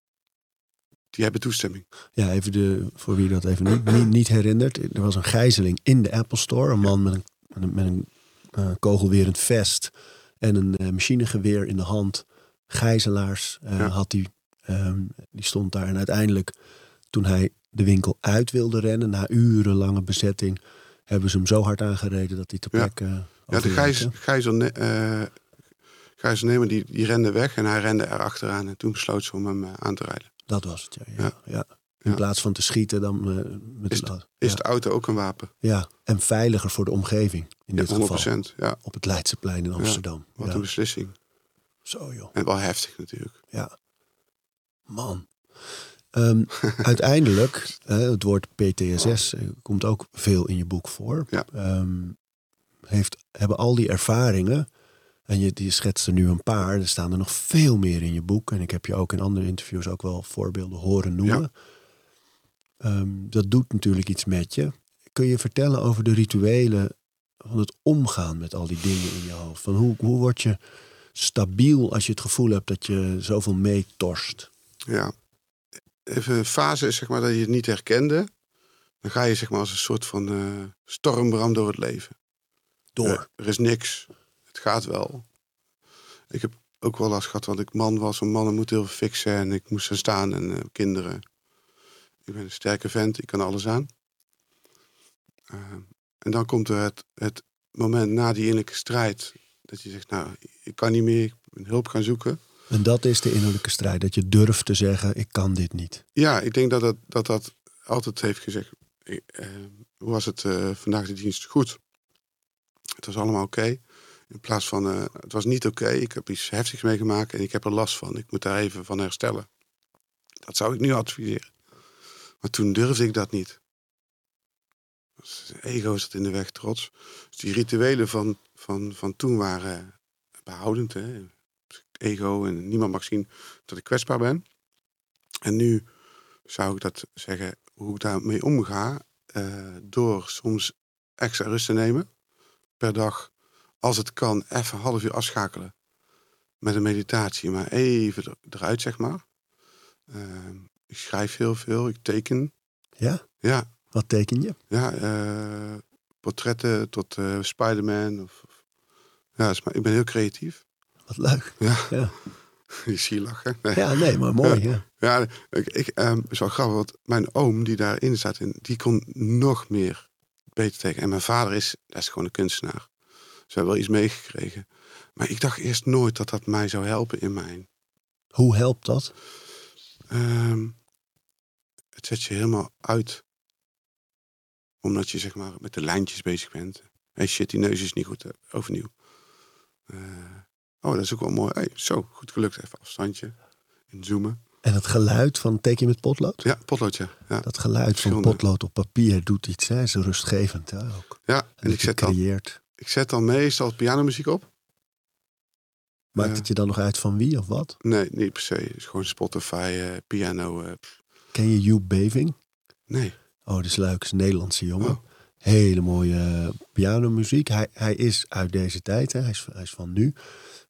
Die hebben toestemming. ja, even de, voor wie dat even niet, niet, niet herinnert. Er was een gijzeling in de Apple Store. Een man met een, met een, met een eh, kogelwerend vest en een eh, machinegeweer in de hand. Gijzelaars Ja. had hij. Ehm, die stond daar. En uiteindelijk, toen hij de winkel uit wilde rennen, na urenlange bezetting, hebben ze hem zo hard aangereden dat hij te Ja. plek eh Ja, de gijs, gijzelne, eh, gijzelnemer die, die rende weg en hij rende erachteraan. En toen besloot ze om hem eh, aan te rijden. Dat was het, ja. ja, Ja. ja. In Ja. plaats van te schieten, dan eh, met Is een. Is ja. de auto ook een wapen? ja, en veiliger voor de omgeving in dit 100 geval. Ja, Op het Leidseplein in Amsterdam. wat Ja. een beslissing. Zo joh. En wel heftig natuurlijk. Ja. Man. Ehm, (laughs) uiteindelijk, het woord PTSS eh, komt ook veel in je boek voor. Ja. Ehm, heeft, hebben al die ervaringen, en je, je schetst er nu een paar, er staan er nog veel meer in je boek. En ik heb je ook in andere interviews ook wel voorbeelden horen noemen. Ehm, dat doet natuurlijk iets met je. Kun je vertellen over de rituelen van het omgaan met al die dingen in je hoofd? Van hoe, hoe word je stabiel als je het gevoel hebt dat je zoveel meetorst? Ja. Even een fase is zeg maar dat je het niet herkende. Dan ga je zeg maar als een soort van eh stormbram door het leven. Door. Er, er is niks. Het gaat wel. Ik heb ook wel last gehad, want ik man was. En mannen moeten heel veel fixen. En ik moest staan. En eh, kinderen. Ik ben een sterke vent. Ik kan alles aan. Eh, en dan komt er het, het moment na die innerlijke strijd. Dat je zegt, nou, ik kan niet meer. Ik ben hulp gaan zoeken. En dat is de innerlijke strijd. Dat je durft te zeggen, ik kan dit niet. Ja, ik denk dat dat, dat, dat altijd heeft gezegd. eh, hoe was het eh, vandaag de dienst? Goed. Het was allemaal oké. In plaats van, eh, het was niet oké. Ik heb iets heftigs meegemaakt en ik heb er last van. Ik moet daar even van herstellen. Dat zou ik nu adviseren. Maar toen durfde ik dat niet. Ego zat in de weg, trots. Dus die rituelen van, van, van toen waren behoudend. Hè? Ego en niemand mag zien dat ik kwetsbaar ben. En nu zou ik dat zeggen, hoe ik daarmee omga, eh, door soms extra rust te nemen per dag. Als het kan, even een half uur afschakelen met een meditatie, maar even er- eruit, zeg maar. Eh, ik schrijf heel veel, ik teken. Ja? Ja, Wat teken je? ja eh, portretten tot eh Spider-Man of, of Ja, is maar, ik ben heel creatief. Wat leuk. Ja, Ja. (laughs) Nee. ja nee, maar (laughs) mooi. Ja. Ja, ik, ik ehm, is wel grappig, want mijn oom die daarin zat, in, die kon nog meer beter tegen. En mijn vader is, dat is gewoon een kunstenaar. Ze hebben wel iets meegekregen. Maar ik dacht eerst nooit dat dat mij zou helpen in mijn. Hoe helpt dat? ehm, het zet je helemaal uit. Omdat je zeg maar met de lijntjes bezig bent. Hey shit, die neus is niet goed. eh, Overnieuw. Eh, oh, dat is ook wel mooi. Hey, zo, goed gelukt. Even afstandje. Inzoomen. En het geluid van teken met potlood? Ja, potloodje. Ja, Dat geluid van potlood op papier doet iets. Hè? is rustgevend hè, ook. ja En en ik zet, dan, ik zet dan meestal pianomuziek op. Maakt het je dan nog uit van wie of wat? Nee, niet per se. Het is gewoon Spotify, eh, piano. eh. Ken je Joep Beving? nee. Oh, dat is leuk. Is een Nederlandse jongen. Oh. Hele mooie eh, pianomuziek. Hij, hij is uit deze tijd. Hè. Hij, is, hij is van nu.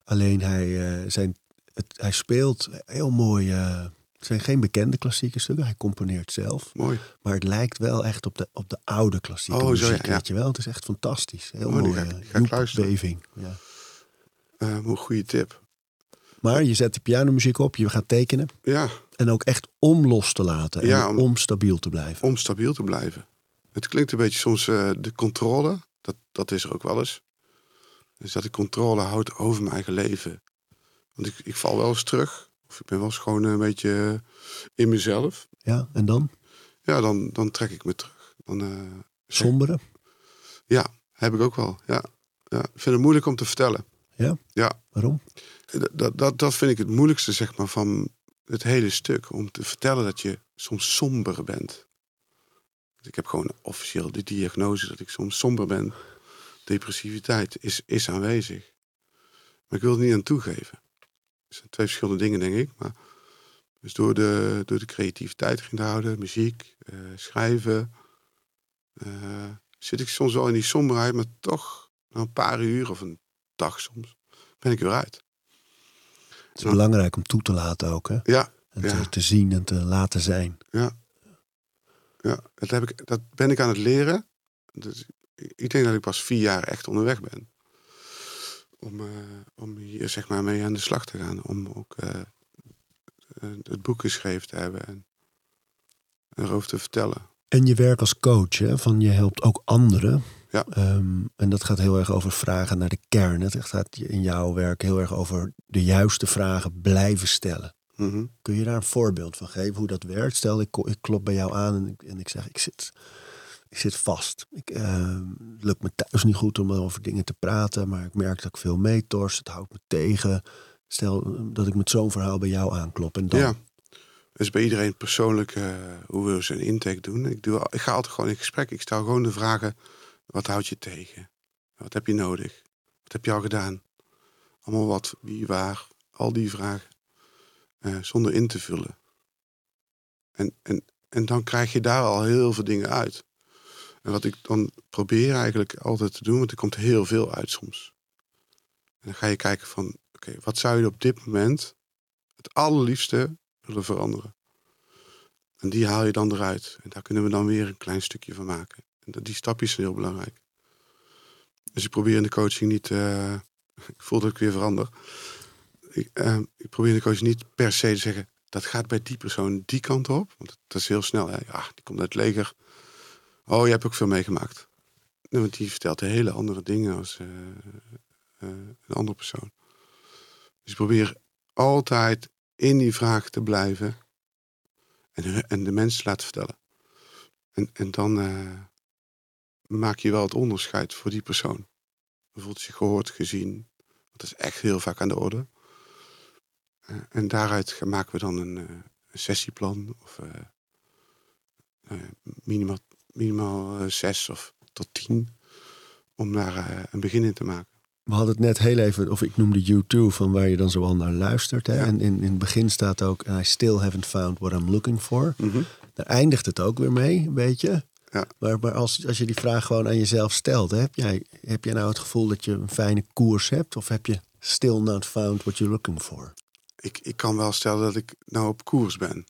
Alleen hij, eh, zijn, het, hij speelt heel mooi. eh, het zijn geen bekende klassieke stukken. Hij componeert zelf. Mooi. Maar het lijkt wel echt op de, op de oude klassieke Oh, zo, muziek. ja. Weet je wel? Het is echt fantastisch. Heel Oh, mooi. ga ik- eh, ga. Beving. Ja. Eh, een goede tip. Maar je zet de pianomuziek op. Je gaat tekenen. Ja, En ook echt om los te laten. En Ja, om- om stabiel te blijven. om stabiel te blijven. Het klinkt een beetje soms de controle. Dat, dat is er ook wel eens. Dus dat ik controle houd over mijn eigen leven. Want ik, ik val wel eens terug. Of ik ben wel eens gewoon een beetje eh, in mezelf. Ja, en dan? Ja, dan, dan trek ik me terug. Dan, eh, zeg- Sombere? ja, heb ik ook wel. Ja. Ja. Ik vind het moeilijk om te vertellen. Ja? Ja, Waarom? Dat- Dat, dat, dat vind ik het moeilijkste, zeg maar, van het hele stuk. Om te vertellen dat je soms somber bent. Ik heb gewoon officieel de diagnose dat ik soms somber ben. Depressiviteit is, is aanwezig. Maar ik wil het niet aan toegeven. Het zijn twee verschillende dingen, denk ik. Maar dus door de, door de creativiteit erin te houden, muziek, eh, schrijven, eh, zit ik soms wel in die somberheid, maar toch na een paar uur of een dag soms, ben ik weer uit. Het is belangrijk om toe te laten ook. Hè? Ja, En Ja. te, te zien en te laten zijn. Ja, ja dat, heb ik, dat ben ik aan het leren. Dus ik denk dat ik pas vier jaar echt onderweg ben. Om, eh, om hier zeg maar mee aan de slag te gaan. Om ook eh, eh, het boek geschreven te hebben en erover te vertellen. En je werk als coach, hè? van je helpt ook anderen. Ja. Ehm, en dat gaat heel erg over vragen naar de kern. Het gaat in jouw werk heel erg over de juiste vragen blijven stellen. Mhm. Kun je daar een voorbeeld van geven hoe dat werkt? Stel, ik, ik klop bij jou aan en ik, en ik zeg, ik zit, ik zit vast. Ik, eh, het lukt me thuis niet goed om over dingen te praten, maar ik merk dat ik veel meetorst. Het houdt me tegen. Stel eh, dat ik met zo'n verhaal bij jou aanklop en dan... Ja. Bij iedereen persoonlijk eh, hoe we zijn intake doen. Ik, doe, ik ga altijd gewoon in gesprek. Ik stel gewoon de vragen: wat houd je tegen? Wat heb je nodig? Wat heb je al gedaan? Allemaal wat, wie, waar, al die vragen. eh, zonder in te vullen. En, en, en dan krijg je daar al heel veel dingen uit. En wat ik dan probeer eigenlijk altijd te doen, want er komt heel veel uit soms. En dan ga je kijken van, oké, wat zou je op dit moment het allerliefste willen veranderen? En die haal je dan eruit. En daar kunnen we dan weer een klein stukje van maken. En die stapjes zijn heel belangrijk. Dus ik probeer in de coaching niet... eh, (laughs) ik voel dat ik weer verander. Ik, eh, ik probeer in de coaching niet per se te zeggen... dat gaat bij die persoon die kant op. Want dat is heel snel. Hè? Ja, die komt uit het leger. Oh, je hebt ook veel meegemaakt. Want die vertelt hele andere dingen als eh, eh, een andere persoon. Dus probeer altijd in die vraag te blijven. En, en de mensen te laten vertellen. En, en dan eh, maak je wel het onderscheid voor die persoon. Voelt zich gehoord, gezien. Dat is echt heel vaak aan de orde. En daaruit maken we dan een, een sessieplan. Of nou minimaal, minimaal eh, zes of tot tien. Om daar eh, een begin in te maken. We hadden het net heel even, of ik noemde U2, van waar je dan zoal naar luistert. Hè? Ja. En in, in het begin staat ook, I still haven't found what I'm looking for. Daar eindigt het ook weer mee, een beetje. Ja. Maar, maar als, als je die vraag gewoon aan jezelf stelt, hè, heb, jij, heb jij nou het gevoel dat je een fijne koers hebt? Of heb je still not found what you're looking for? Ik, ik kan wel stellen dat ik nou op koers ben.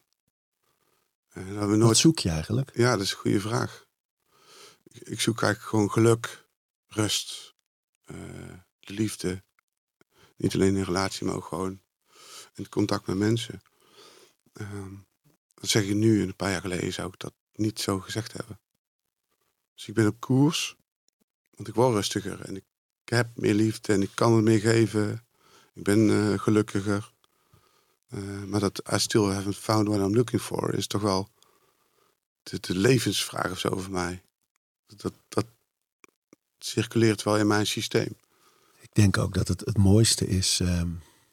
Eh, we Wat nooit zoek je eigenlijk? Ja, dat is een goede vraag. Ik, ik zoek eigenlijk gewoon geluk, rust, eh, de liefde. Niet alleen in een relatie, maar ook gewoon in contact met mensen. Ehm, dat zeg je nu en een paar jaar geleden zou ik dat niet zo gezegd hebben. Dus ik ben op koers, want ik word rustiger en ik heb meer liefde en ik kan het meer geven. Ik ben eh, gelukkiger. Uh, maar dat I still haven't found what I'm looking for is toch wel de, de levensvraag of zo voor mij. Dat, dat circuleert wel in mijn systeem. Ik denk ook dat het het mooiste is. Ehm,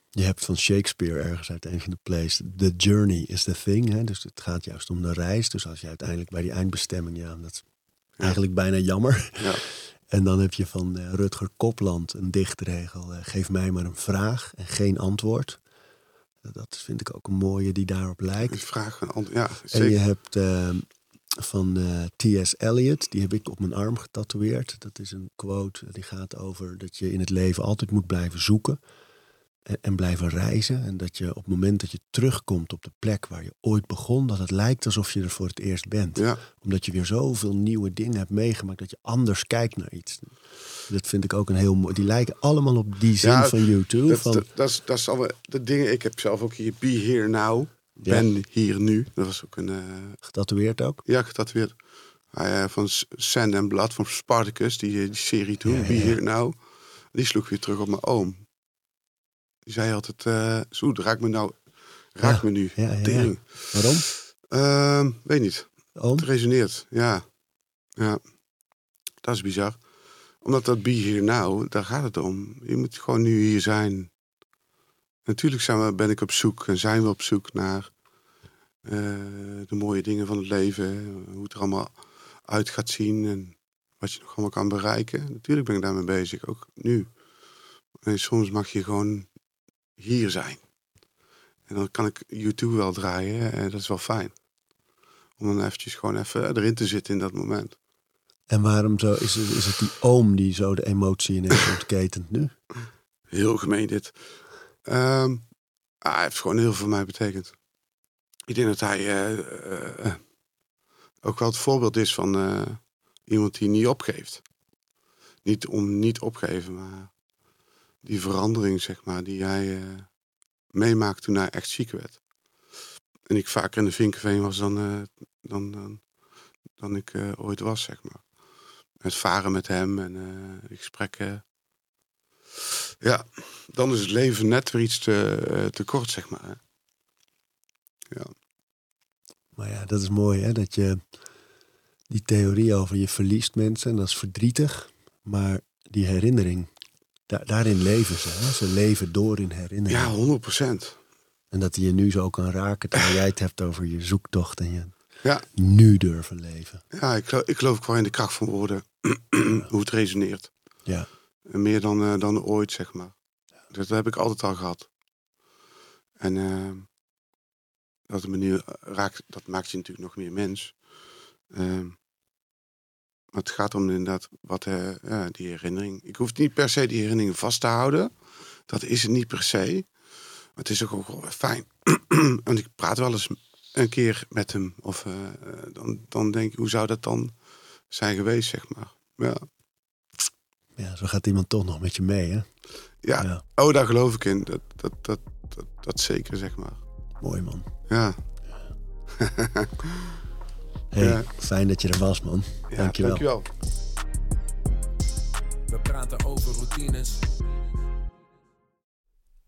je hebt van Shakespeare ergens uit een van de plays. The journey is the thing. Hè? Dus het gaat juist om de reis. Dus als je uiteindelijk bij die eindbestemming, ja, dat is eigenlijk bijna jammer. Ja. (laughs) En dan heb je van uh, Rutger Kopland een dichtregel. Uh, geef mij maar een vraag en geen antwoord. Dat vind ik ook een mooie die daarop lijkt. Vraag en antwoord, ja. Zeker. En je hebt uh, van T.S. Eliot, die heb ik op mijn arm getatoeëerd. Dat is een quote die gaat over dat je in het leven altijd moet blijven zoeken en blijven reizen. En dat je op het moment dat je terugkomt op de plek waar je ooit begon, dat het lijkt alsof je er voor het eerst bent. Ja. Omdat je weer zoveel nieuwe dingen hebt meegemaakt, dat je anders kijkt naar iets. Dat vind ik ook een heel mooi. Die lijken allemaal op die zin Ja, van YouTube. Dat, van, dat, dat, is, dat is allemaal de dingen. Ik heb zelf ook hier Be Here Now. Ben hier nu. Dat was ook een. eh, getatoeëerd ook. ja, getatoeëerd. Eh, van Sand and Blood van Spartacus, die, eh, die serie toen. Be. Here Now. Die sloeg weer terug op mijn oom. Die zei altijd: eh Zo, raak me nou. Raak Ja, me nu. ja, ja. Waarom? Ehm, weet niet. Oom? Het resoneert, ja. Ja, dat is bizar. Omdat dat be here now, daar gaat het om. Je moet gewoon nu hier zijn. Natuurlijk zijn we, ben ik op zoek en zijn we op zoek naar eh, de mooie dingen van het leven. Hoe het er allemaal uit gaat zien en wat je nog allemaal kan bereiken. Natuurlijk ben ik daarmee bezig, ook nu. En soms mag je gewoon hier zijn. En dan kan ik YouTube wel draaien en dat is wel fijn. Om dan eventjes gewoon even erin te zitten in dat moment. En waarom zo? Is het, is het die oom die zo de emotie ineens ontketent nu? Heel gemeen dit. Ehm, ah, hij heeft gewoon heel veel voor mij betekend. Ik denk dat hij eh, eh, eh, ook wel het voorbeeld is van iemand die niet opgeeft. Niet om niet opgeven, maar die verandering, zeg maar, die hij eh meemaakte toen hij echt ziek werd. En ik vaker in de Vinkenveen was dan, eh, dan, dan, dan ik eh, ooit was, zeg maar. Het varen met hem en de gesprekken. Ja, dan is het leven net weer iets te, te kort, zeg maar. Ja. Maar ja, dat is mooi hè, dat je die theorie over je verliest mensen, en dat is verdrietig. Maar die herinnering, da- daarin leven ze. Hè? Ze leven door in herinnering. ja, 100 procent. En dat die je nu zo kan raken terwijl jij het hebt over je zoektocht en je Ja, nu durven leven. ja ik, geloof, ik geloof wel in de kracht van woorden. (clears throat) Hoe het resoneert. Ja, En meer dan, eh, dan ooit, zeg maar. Dat heb ik altijd al gehad. En eh, dat, manier raakt, dat maakt je natuurlijk nog meer mens. Maar het gaat om inderdaad wat, ja, die herinnering. Ik hoef niet per se die herinnering vast te houden. Dat is het niet per se. Maar het is ook, ook wel fijn. (clears throat) Want ik praat wel eens een keer met hem. Of eh, dan, dan denk ik, hoe zou dat dan zijn geweest, zeg maar. Ja, ja, zo gaat iemand toch nog met je mee hè. ja. Ja. Oh, daar geloof ik in. Dat, dat, dat, dat, dat zeker, zeg maar. Mooi man. Ja, (laughs) Hey, Ja. Fijn dat je er was man. ja Dankjewel. dankjewel. We praten over routines.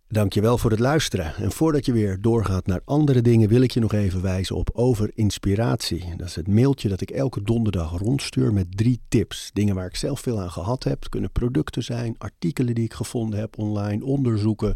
Dankjewel voor het luisteren. En voordat je weer doorgaat naar andere dingen, wil ik je nog even wijzen op Over Inspiratie. Dat is het mailtje dat ik elke donderdag rondstuur met drie tips. Dingen waar ik zelf veel aan gehad heb. Het kunnen producten zijn, artikelen die ik gevonden heb online, onderzoeken,